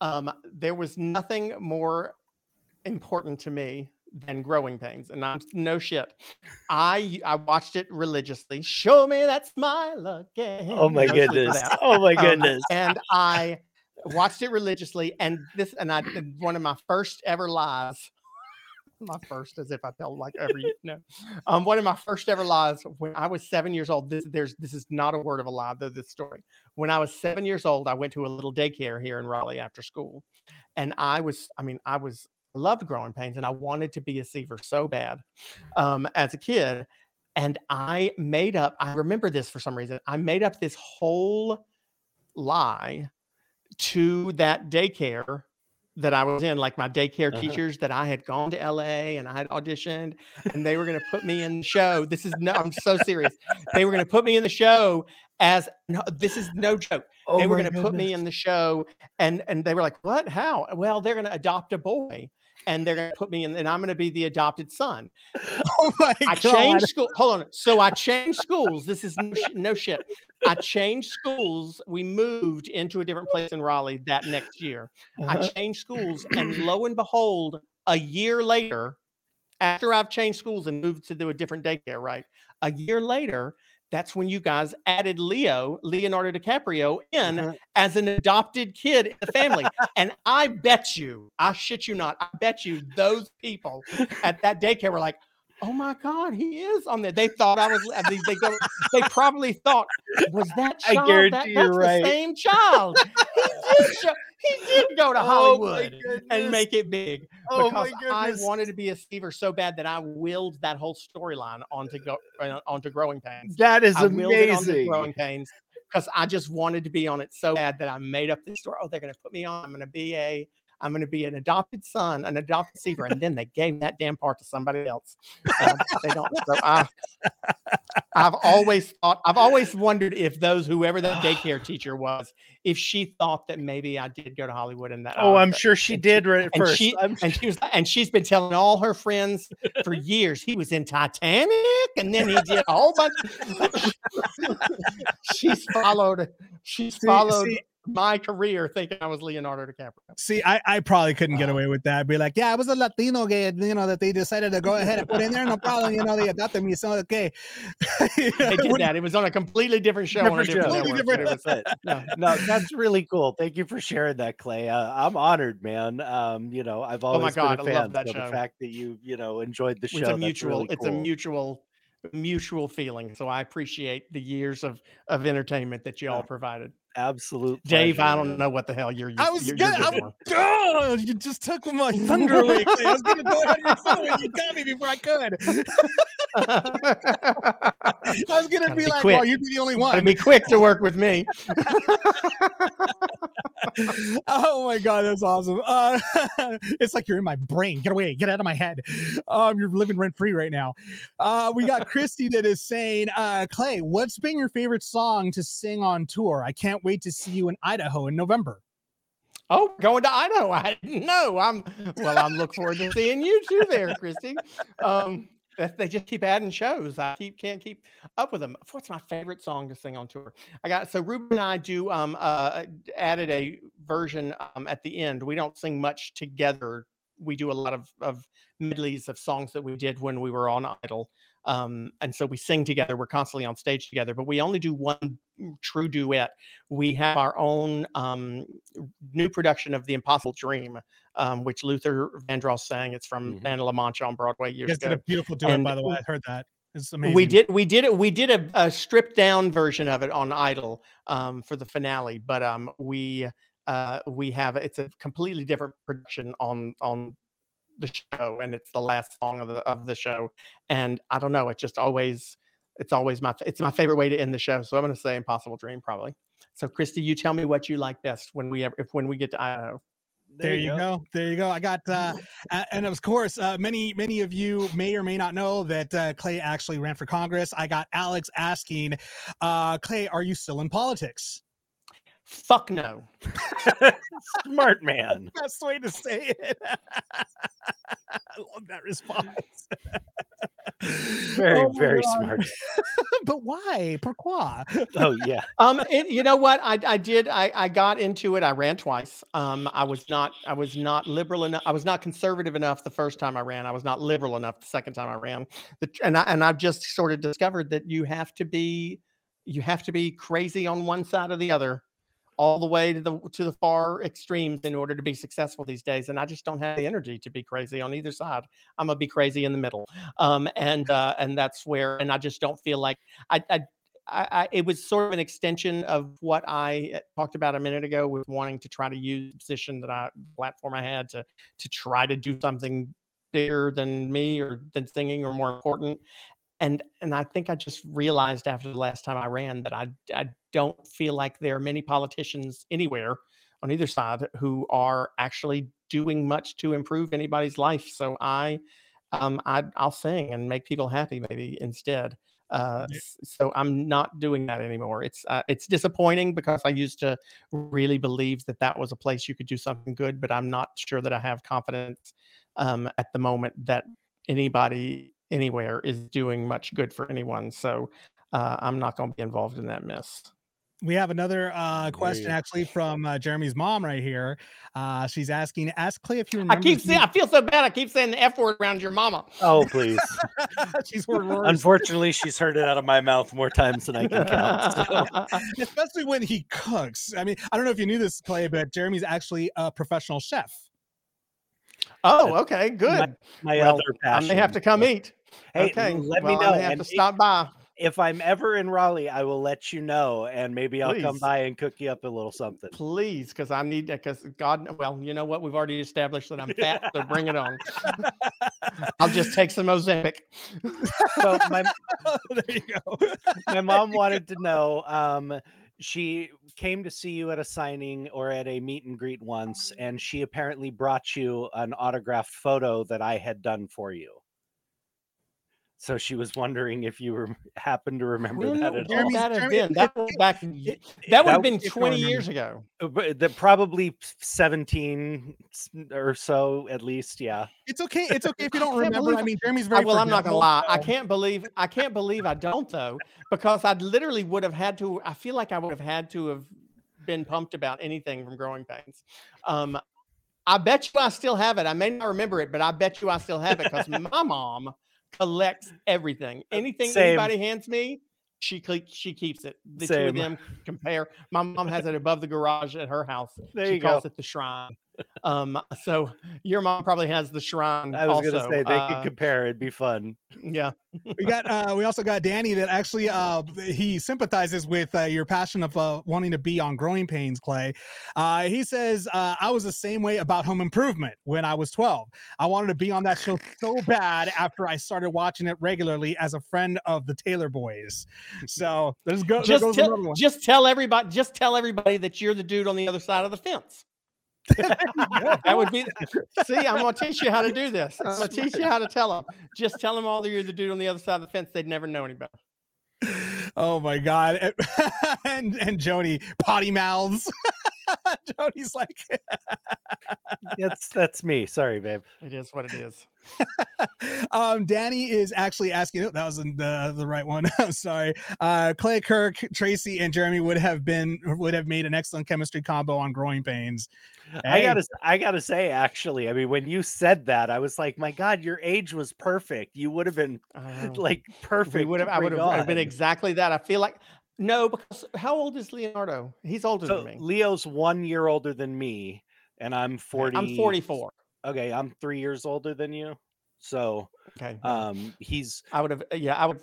um, there was nothing more important to me than growing pains, and I'm no shit. I I watched it religiously. Show me that smile again. Oh my No shit for goodness. Oh my Um, goodness. and I watched it religiously. And this, and I did one of my first ever lives. My first, as if I tell like every <laughs> no, um, one of my first ever lies when I was seven years old. This, there's, this is not a word of a lie. Though this story. When I was seven years old, I went to a little daycare here in Raleigh after school, and I was, I mean, I was loved growing pains, and I wanted to be a seaver so bad um, as a kid. And I made up. I remember this for some reason. I made up this whole lie to that daycare that I was in, like my daycare Uh-huh. teachers that I had gone to LA and I had auditioned and they were going to put me in the <laughs> show. This is no, I'm so serious. They were going to put me in the show as no, this is no joke. Oh they were going to put me in the show and and they were like, "What? How?" Well, they're going to adopt a boy and they're going to put me in and I'm going to be the adopted son. <laughs> <laughs> oh my I god changed school. Hold on. So I changed schools. This is no, sh- no shit. I changed schools. We moved into a different place in Raleigh that next year. I Uh-huh. changed schools, and lo and behold, a year later, after I've changed schools and moved to do a different daycare, right? A year later, that's when you guys added Leo, Leonardo DiCaprio, in Uh-huh. as an adopted kid in the family. and I bet you, I shit you not, I bet you those people at that daycare were like, oh my God, he is on there. They thought I was, mean, they, go, they probably thought, was that child? I guarantee that, you're that's right. the same child. he, did show, he did go to <laughs> Oh Hollywood goodness. and make it big Oh my because I wanted to be a Seaver so bad that I willed that whole storyline onto go uh, onto Growing Pains. That is I willed it onto amazing. Growing Pains because I just wanted to be on it so bad that I made up this story. Oh, they're going to put me on. I'm going to be a. I'm going to be an adopted son, an adopted Seaver, and then they gave that damn part to somebody else. Uh, they don't. So I, I've always thought. I've always wondered if those whoever that daycare teacher was, if she thought that maybe I did go to Hollywood and that. Oh, uh, I'm sure she and did right at and first. she and she was and she's been telling all her friends for <laughs> years he was in Titanic and then he did a whole bunch. <laughs> <laughs> she's followed. She's See- followed see- my career thinking I was Leonardo DiCaprio. See, I, I probably couldn't get away with that. Be like, yeah, I was a Latino gay, you know, that they decided to go ahead and put in there. No problem. You know, they adopted me. So, okay. <laughs> They did that. It was on a completely different show. on a Different different show. network, Totally but it was- <laughs> That's. No, that's really cool. Thank you for sharing that, Clay. Uh, I'm honored, man. Um, you know, I've Oh my always God, been a love fan. that so show. the fact that you, you know, enjoyed the show, it's a mutual. really It's a mutual, mutual feeling. So I appreciate the years of of entertainment that you all Yeah. provided. Absolute. Dave, I don't know what the hell you're. I was you're, gonna, you're I good was, for. oh, you just took my <laughs> thunder away. I was gonna go ahead and say it. You got me before I could. <laughs> I was gonna be be like, quick. well, you'd be the only Gotta one. be quick to work with me. <laughs> oh my god, that's awesome. Uh, it's like you're in my brain. Get away, get out of my head. Um, you're living rent free right now. Uh, we got Christy that is saying, uh, Clay, what's been your favorite song to sing on tour? I can't wait to see you in Idaho in November. Oh, going to Idaho. I know. I'm well, I'm looking forward to seeing you too there, Christy. Um, They just keep adding shows. I keep can't keep up with them. What's my favorite song to sing on tour? I got so Ruben and I do um uh added a version um at the end. We don't sing much together. We do a lot of of medleys of songs that we did when we were on Idol. Um, and so we sing together. We're constantly on stage together, but we only do one true duet. We have our own um, new production of The Impossible Dream, um, which Luther Vandross sang. It's from Man of La Mancha on Broadway You years guys did ago. a beautiful duet, And by the way. I heard that. It's amazing. we did we did it we did a, a stripped down version of it on idol um for the finale but um we uh we have it's a completely different production on on the show and it's the last song of the of the show and i don't know it just always it's always my it's my favorite way to end the show so i'm going to say impossible dream probably so christy you tell me what you like best when we ever if when we get to idaho There, you go. There you go. I got, <laughs> uh, and of course, uh, many, many of you may or may not know that uh, Clay actually ran for Congress. I got Alex asking, uh, Clay, are you still in politics? Fuck no <laughs> Smart man. <laughs> Best way to say it. I love that response. Very, Oh very God. smart. <laughs> but why? Pourquoi? Oh yeah. um it, you know what i i did i i got into it i ran twice um i was not i was not liberal enough i was not conservative enough the first time i ran i was not liberal enough the second time i ran the, and i and i've just sort of discovered that you have to be you have to be crazy on one side or the other all the way to the to the far extremes in order to be successful these days and i just don't have the energy to be crazy on either side i'm gonna be crazy in the middle um and uh and that's where and i just don't feel like i i I, it was sort of an extension of what I uh, talked about a minute ago with wanting to try to use the position that I platform I had to to try to do something bigger than me or than singing or more important. And and I think I just realized after the last time I ran that I I don't feel like there are many politicians anywhere on either side who are actually doing much to improve anybody's life. So I um I I'll sing and make people happy maybe instead. Uh so i'm not doing that anymore. It's uh, it's disappointing because i used to really believe that that was a place you could do something good but i'm not sure that i have confidence um at the moment that anybody anywhere is doing much good for anyone so uh, i'm not going to be involved in that mess We have another uh, question you- actually from uh, Jeremy's mom right here. Uh, she's asking, ask Clay if you i keep saying i feel so bad i keep saying the f word around your mama Oh please. <laughs> she's heard worse. Unfortunately, she's heard it out of my mouth more times than I can count. so- <laughs> especially when he cooks. I mean, I don't know if you knew this, Clay, but Jeremy's actually a professional chef. oh okay good My Well, other i passion. may have to come eat Hey, okay let well, me know. i have and to stop by If I'm ever in Raleigh, I will let you know, and maybe I'll come by and cook you up a little something. please because i need that. because god well you know what we've already established that i'm fat so bring it on i'll just take some ozempic <laughs> So my <laughs> there you go. my mom wanted to know. Um, she came to see you at a signing or at a meet and greet once, and she apparently brought you an autographed photo that I had done for you. So she was wondering if you were happened to remember When that would at Jeremy's- all. that have Jeremy, been? That was back. it- That would that have been 20 years ago. Uh, but the probably seventeen or so at least yeah It's okay. It's okay if you don't can't remember. believe I mean, Jeremy's I, very. well, I'm not gonna forgettable, lie. I can't believe I can't believe I don't though, because I literally would have had to. I feel like I would have had to have been pumped about anything from Growing Pains. Um, I bet you I still have it. I may not remember it, but I bet you I still have it because my mom collects everything. Uh, Anything Same. anybody hands me, she she keeps it. The two of them compare. My mom has it above the garage at her house. There she calls go. it the shrine. Um, so your mom probably has the shrine. i was gonna say they Uh, could compare it'd be fun. yeah. <laughs> we got uh we also got danny that actually uh he sympathizes with uh, your passion of uh wanting to be on growing pains clay. Uh he says uh i was the same way about home improvement when i was 12 i wanted to be on that show so bad after i started watching it regularly as a friend of the taylor boys. So there's go just tell, just tell everybody just tell everybody that you're the dude on the other side of the fence that would be <laughs> see i'm going to teach you how to do this. I'm going to teach you how to tell them just tell them all that you're the dude on the other side of the fence they'd never know any better. Oh my god. And <laughs> and joni potty mouths <laughs> <laughs> Jody's like, <laughs> That's that's me. Sorry, babe. It is what it is. <laughs> um, Danny is actually asking. Oh, that was the the right one. I'm sorry. Uh, Clay Kirk, Tracey, and Jeremy would have been would have made an excellent chemistry combo on Growing Pains. I gotta s- I gotta say, actually, I mean, when you said that, I was like, my God, your age was perfect. You would have been Uh, like perfect. we would have. I would have been exactly that. I feel like no, because how old is Leonardo? He's older So than me. Leo's one year older than me, and I'm forty. I'm 44. Okay, I'm three years older than you. So Okay. um he's I would have. Yeah, I would.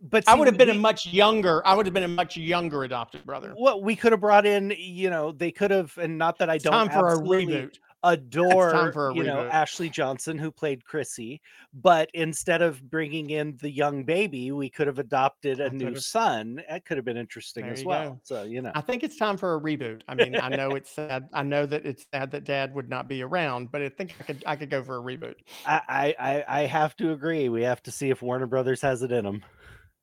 but I would have been a much younger. I would have been a much younger adopted brother. what we could have brought in, you know, they could have, and not that I don't time for a reboot. Adore, for a you know. Ashley Johnson who played Chrissy, but instead of bringing in the young baby, we could have adopted a I new son. That could have been interesting There as well. go. So you know, I think it's time for a reboot. I mean, I know it's sad. I know that it's sad that Dad would not be around, but I think I could. I could go for a reboot. I, I I I have to agree. We have to see if Warner Brothers has it in them.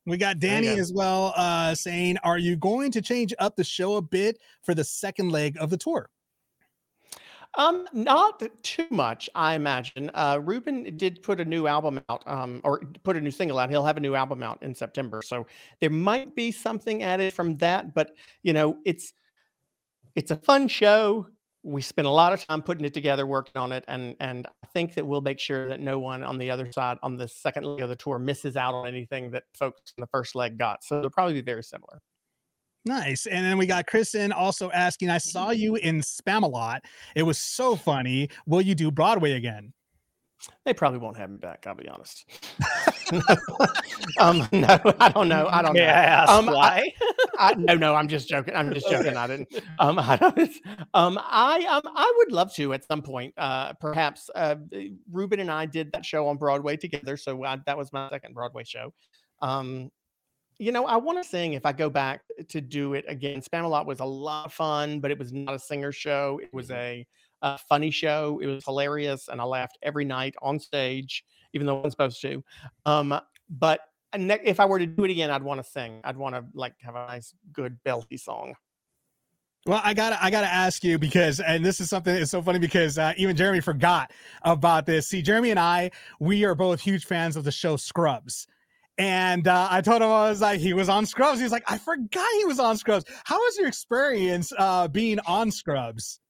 We got Danny as well, uh, saying, "Are you going to change up the show a bit for the second leg of the tour?" Um, not too much, I imagine. Uh, Ruben did put a new album out, um, or put a new single out. He'll have a new album out in September, so there might be something added from that. But you know, it's it's a fun show. We spent a lot of time putting it together, working on it, and and I think that we'll make sure that no one on the other side, on the second leg of the tour, misses out on anything that folks in the first leg got. So they'll probably be very similar. Nice. And then we got Kristen also asking, "I saw you in Spamalot. It was so funny. Will you do Broadway again?" They probably won't have me back. I'll be honest. <laughs> um, <laughs> no, I don't know. I don't May know. I ask Um, I- why? I, no, no, I'm just joking. I'm just joking. I didn't. Um, I don't. Um, I um, I would love to at some point. Uh, perhaps. Uh, Ruben and I did that show on Broadway together, so I, that was my second Broadway show. Um, you know, I want to sing if I go back to do it again. Spamalot was a lot of fun, but it was not a singer show. It was a, a funny show. It was hilarious, and I laughed every night on stage, even though I wasn't supposed to. Um, but ne- if I were to do it again, I'd want to sing. I'd want to like have a nice, good belty song. Well, I gotta, I gotta ask you because, and this is something that's so funny because uh, even Jeremy forgot about this. See, Jeremy and I, we are both huge fans of the show Scrubs, and uh, I told him I was like, he was on Scrubs. He's like, I forgot he was on Scrubs. How was your experience uh, being on Scrubs?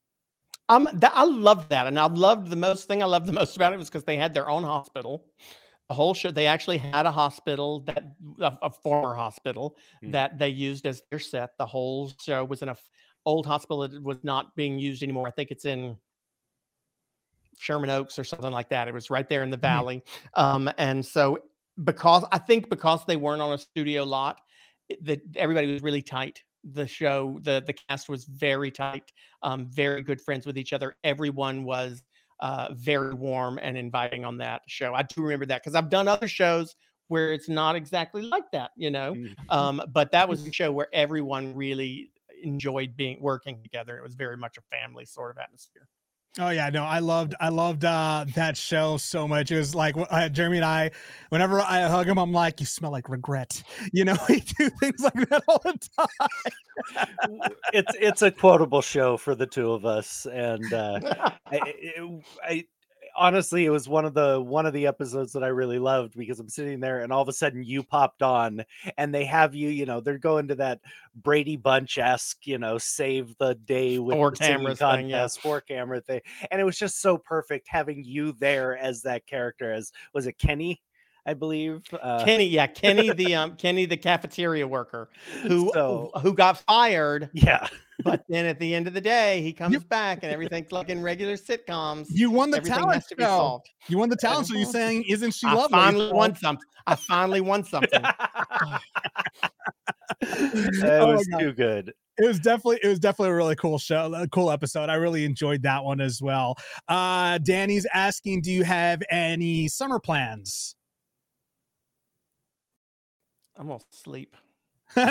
Um, that, I love that, and I loved the most thing I loved the most about it was because they had their own hospital. The whole show, they actually had a hospital that a, a former hospital Mm. that they used as their set. The whole show was in a f- old hospital that was not being used anymore. I think it's in Sherman Oaks or something like that. It was right there in the valley. Um, and so because I think because they weren't on a studio lot, that everybody was really tight. The show, the the cast was very tight, um, very good friends with each other. Everyone was uh, very warm and inviting on that show. I do remember that because I've done other shows where it's not exactly like that, you know. Mm. Um, but that was <laughs> a show where everyone really enjoyed being working together. It was very much a family sort of atmosphere. Oh yeah, no, I loved, I loved uh, that show so much. It was like uh, Jeremy and I, whenever I hug him, I'm like, you smell like regret. <laughs> You know, <laughs> we do things like that all the time. it's it's a quotable show for the two of us, and uh, <laughs> I, it- I honestly it was one of the one of the episodes that I really loved because I'm sitting there and all of a sudden you popped on and they have you, you know, they're going to that Brady Bunch esque, you know, save the day with Four cameras thing, yeah. contest, four camera thing, and it was just so perfect having you there as that character. As was it Kenny? I believe. Uh, Kenny, yeah, Kenny the <laughs> um Kenny the cafeteria worker who So- who got fired, yeah, but then at the end of the day he comes back and everything's like in regular sitcoms. You won the talent has to be show. You won the talent show. You're saying, "Isn't she I lovely?" I finally won something. I finally won something. it Oh was God. too good. it was definitely it was definitely a really cool show a cool episode i really enjoyed that one as well uh danny's asking do you have any summer plans I'm gonna sleep. <laughs> um,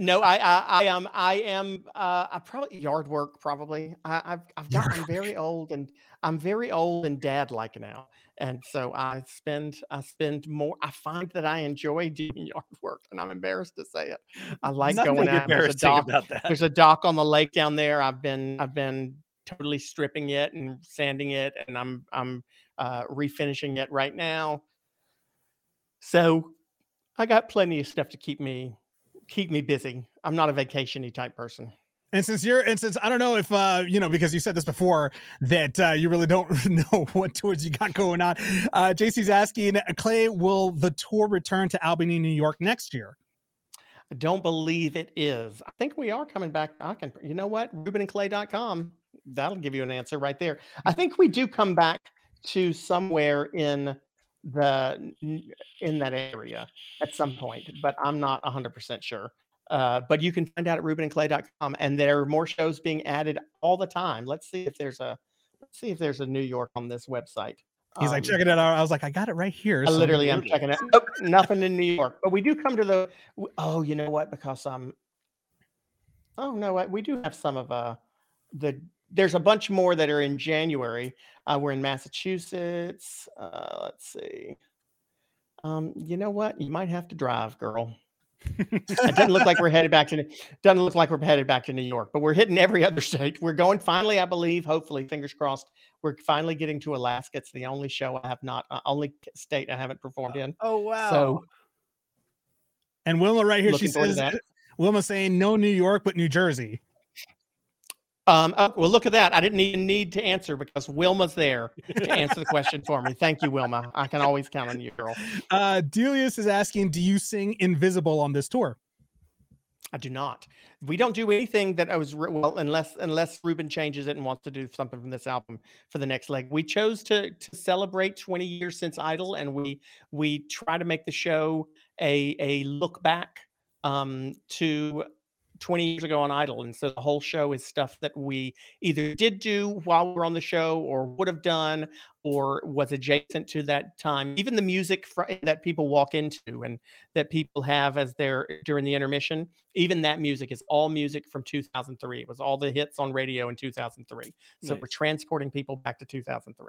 no, I, I, I am, I am, uh, I probably yard work. Probably, I, I've, I've gotten very old, and I'm very old and dad like now, and so I spend, I spend more. I find that I enjoy doing <laughs> yard work, and I'm embarrassed to say it. I like Nothing going out. There's a dock. about that. There's a dock on the lake down there. I've been, I've been totally stripping it and sanding it, and I'm, I'm uh, refinishing it right now. So I got plenty of stuff to keep me keep me busy. I'm not a vacationy type person. And since you're, and since I don't know if uh, you know, because you said this before that uh, you really don't <laughs> know what tours you got going on. Uh, JC's asking, Clay, will the tour return to Albany, New York next year? I don't believe it is. I think we are coming back. I can, you know what? RubenandClay.com. That'll give you an answer right there. I think we do come back to somewhere in the in that area at some point, but I'm not 100% sure. Uh, but you can find out at RubenandClay.com, and there are more shows being added all the time. Let's see if there's a let's see if there's a New York on this website. He's like Um, checking it out. I was like, I got it right here. I so- literally am checking it. Nope, nothing in New York. But we do come to the. Oh, you know what? Because um. Oh no, we do have some of uh the. There's a bunch more that are in January. Uh, we're in Massachusetts. Uh, let's see. Um, you know what? You might have to drive, girl. it doesn't look like we're headed back to. Doesn't look like we're headed back to New York, but we're hitting every other <laughs> state. We're going finally, I believe. Hopefully, fingers crossed. We're finally getting to Alaska. It's the only show I have not, uh, only state I haven't performed in. Oh wow. So And Wilma right here, Looking she says. Wilma saying no New York, but New Jersey. Um, oh, well, look at that. I didn't even need to answer because Wilma's there to answer the question for me. Thank you, Wilma. I can always count on you, girl. Uh, Delius is asking, do you sing Invisible on this tour? I do not. We don't do anything that I was re- well unless unless Ruben changes it and wants to do something from this album for the next leg. We chose to to celebrate 20 years since Idol, and we we try to make the show a a look back um, to 20 years ago on Idol, and so the whole show is stuff that we either did do while we were on the show, or would have done, or was adjacent to that time. Even the music fr- that people walk into and that people have as their during the intermission even that music is all music from 2003 it was all the hits on radio in 2003 so we're transporting people back to 2003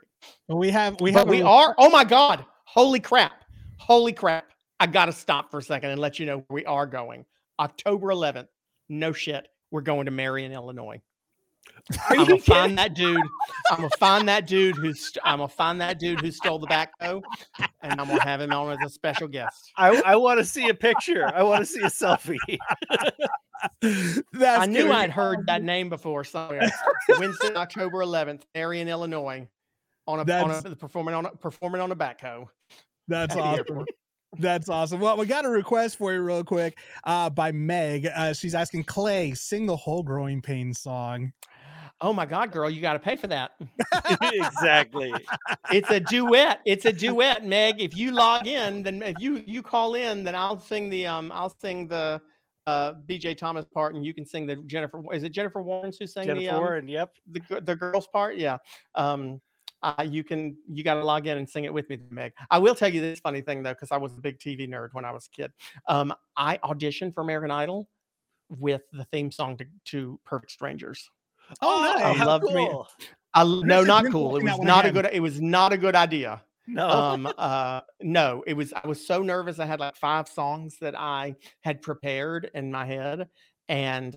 We have, we have, a we re- are oh my god holy crap holy crap i gotta stop for a second and let you know where we are going. October 11th no shit we're going to marion illinois <laughs> Are i'm gonna kidding? find that dude i'm gonna find that dude who's i'm gonna find that dude who stole the backhoe and i'm gonna have him on as a special guest I, I want to see a picture. I want to see a selfie. That's I knew I'd heard that name before somewhere. Wednesday, October 11th, Marion, Illinois, on a, on a performing on a performing on a backhoe. That's awesome. Airport. That's awesome. Well, we got a request for you real quick uh, by Meg. Uh, she's asking Clay, sing the whole growing pain song. Oh my God, girl, you got to pay for that. <laughs> exactly. It's a duet. It's a duet, Meg. If you log in, then if you you call in, then I'll sing the um I'll sing the uh BJ Thomas part, and you can sing the Jennifer. Is it Jennifer Warnes who sang the Jennifer um, Warren. Yep. the the girls part yeah um uh, you can you got to log in and sing it with me meg i will tell you this funny thing though because i was a big tv nerd when i was a kid um i auditioned for american idol with the theme song to, to perfect strangers Oh, I nice. how loved me. cool. No not cool it was not a good it was not a good idea No. um uh no it was i was so nervous i had like five songs that i had prepared in my head and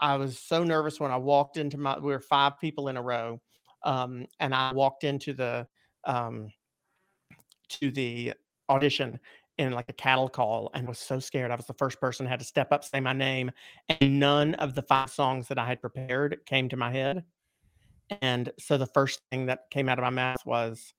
i was so nervous when i walked into my we were five people in a row um and i walked into the um to the audition in like a cattle call and was so scared. I was the first person had to step up say my name and none of the five songs that i had prepared came to my head. And so the first thing that came out of my mouth was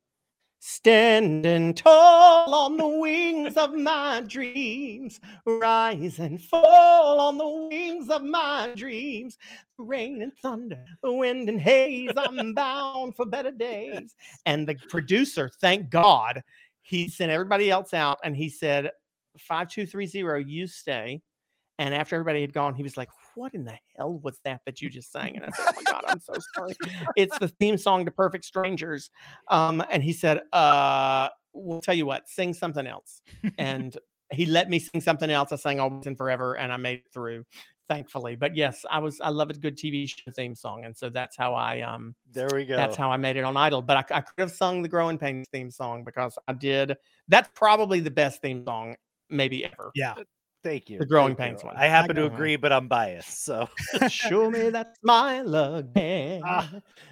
Standing tall on the wings of my dreams, rise and fall on the wings of my dreams. Rain and thunder, wind and haze, I'm bound for better days. And the producer, thank God, he sent everybody else out and he said, 5230, you stay. And after everybody had gone, he was like, What in the hell was that that you just sang? And I said, Oh my God, I'm so sorry. <laughs> It's the theme song to Perfect Strangers. Um, and he said, uh, We'll tell you what, sing something else. And <laughs> he let me sing something else. I sang Always and Forever, and I made it through, thankfully. But yes, I was I love a good TV show theme song, and so that's how I um There we go. that's how I made it on Idol. But I, I could have sung the Growing Pains theme song because I did. That's probably the best theme song maybe ever. Yeah. Thank you. The Growing thank Pains you. one. I happen to I- agree, but I'm biased. So <laughs> Show me that smile again. Ah.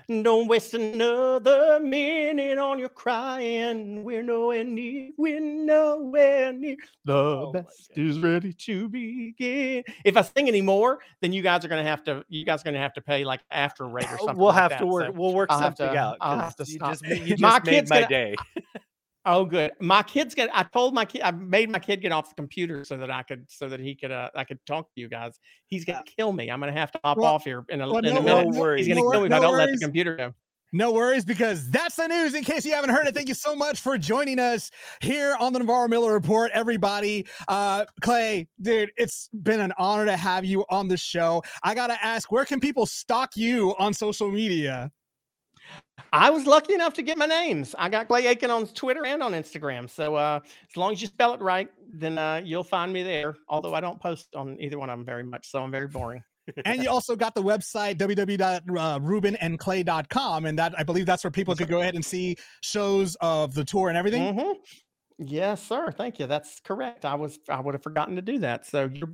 Don't waste another minute on your crying. We're nowhere near. We're nowhere near. The Oh best is ready to begin. If I sing any more, then you guys are gonna have to. You guys are gonna have to pay like after rate or <laughs> something. we'll like have that, to work. so- we'll work I'll have something to- out. I'll 'cause have to you stop. just, you just My made kid's my gonna- day. <laughs> Oh, good. My kid's gonna. I told my kid. I made my kid get off the computer so that I could, so that he could, uh, I could talk to you guys. He's gonna kill me. I'm gonna have to hop Well- off here in a, well, in no a minute. worries. He's gonna No kill me if I don't let the computer go. No worries, because that's the news. In case you haven't heard it, thank you so much for joining us here on the Navarro Miller Report, everybody. Uh, Clay, dude, it's been an honor to have you on the show. I gotta ask, where can people stalk you on social media? I was lucky enough to get my names. I got Clay Aiken on Twitter and on Instagram. So uh, as long as you spell it right, then uh, you'll find me there. Although I don't post on either one of them very much, so I'm very boring. and you also got the website www.rubenandclay.com, and that I believe that's where people could go ahead and see shows of the tour and everything. Mhm. Yes, sir. Thank you. That's correct. I was I would have forgotten to do that. So you're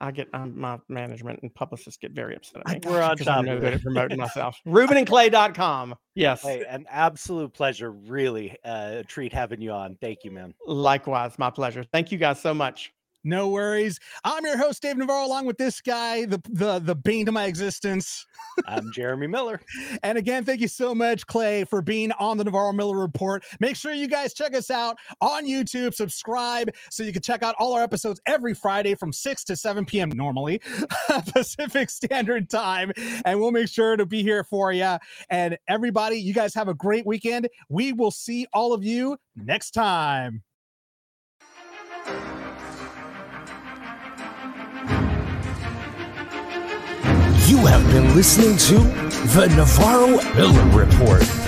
I get um, my management and publicists get very upset at me. We're on top I'm no good at promoting <laughs> myself. RubenandClay.com. Yes. Hey, an absolute pleasure. Really uh, a treat having you on. Thank you, man. Likewise, my pleasure. Thank you guys so much. No worries. I'm your host, Dave Navarro, along with this guy, the the the bane to my existence. I'm Jeremy Miller. <laughs> And again, thank you so much, Clay, for being on the Navarro Miller Report. Make sure you guys check us out on YouTube, subscribe so you can check out all our episodes every Friday from 6 to 7 p.m. normally, <laughs> Pacific Standard Time. And we'll make sure to be here for you. And everybody, you guys have a great weekend. We will see all of you next time. You have been listening to the Navarro Miller Report.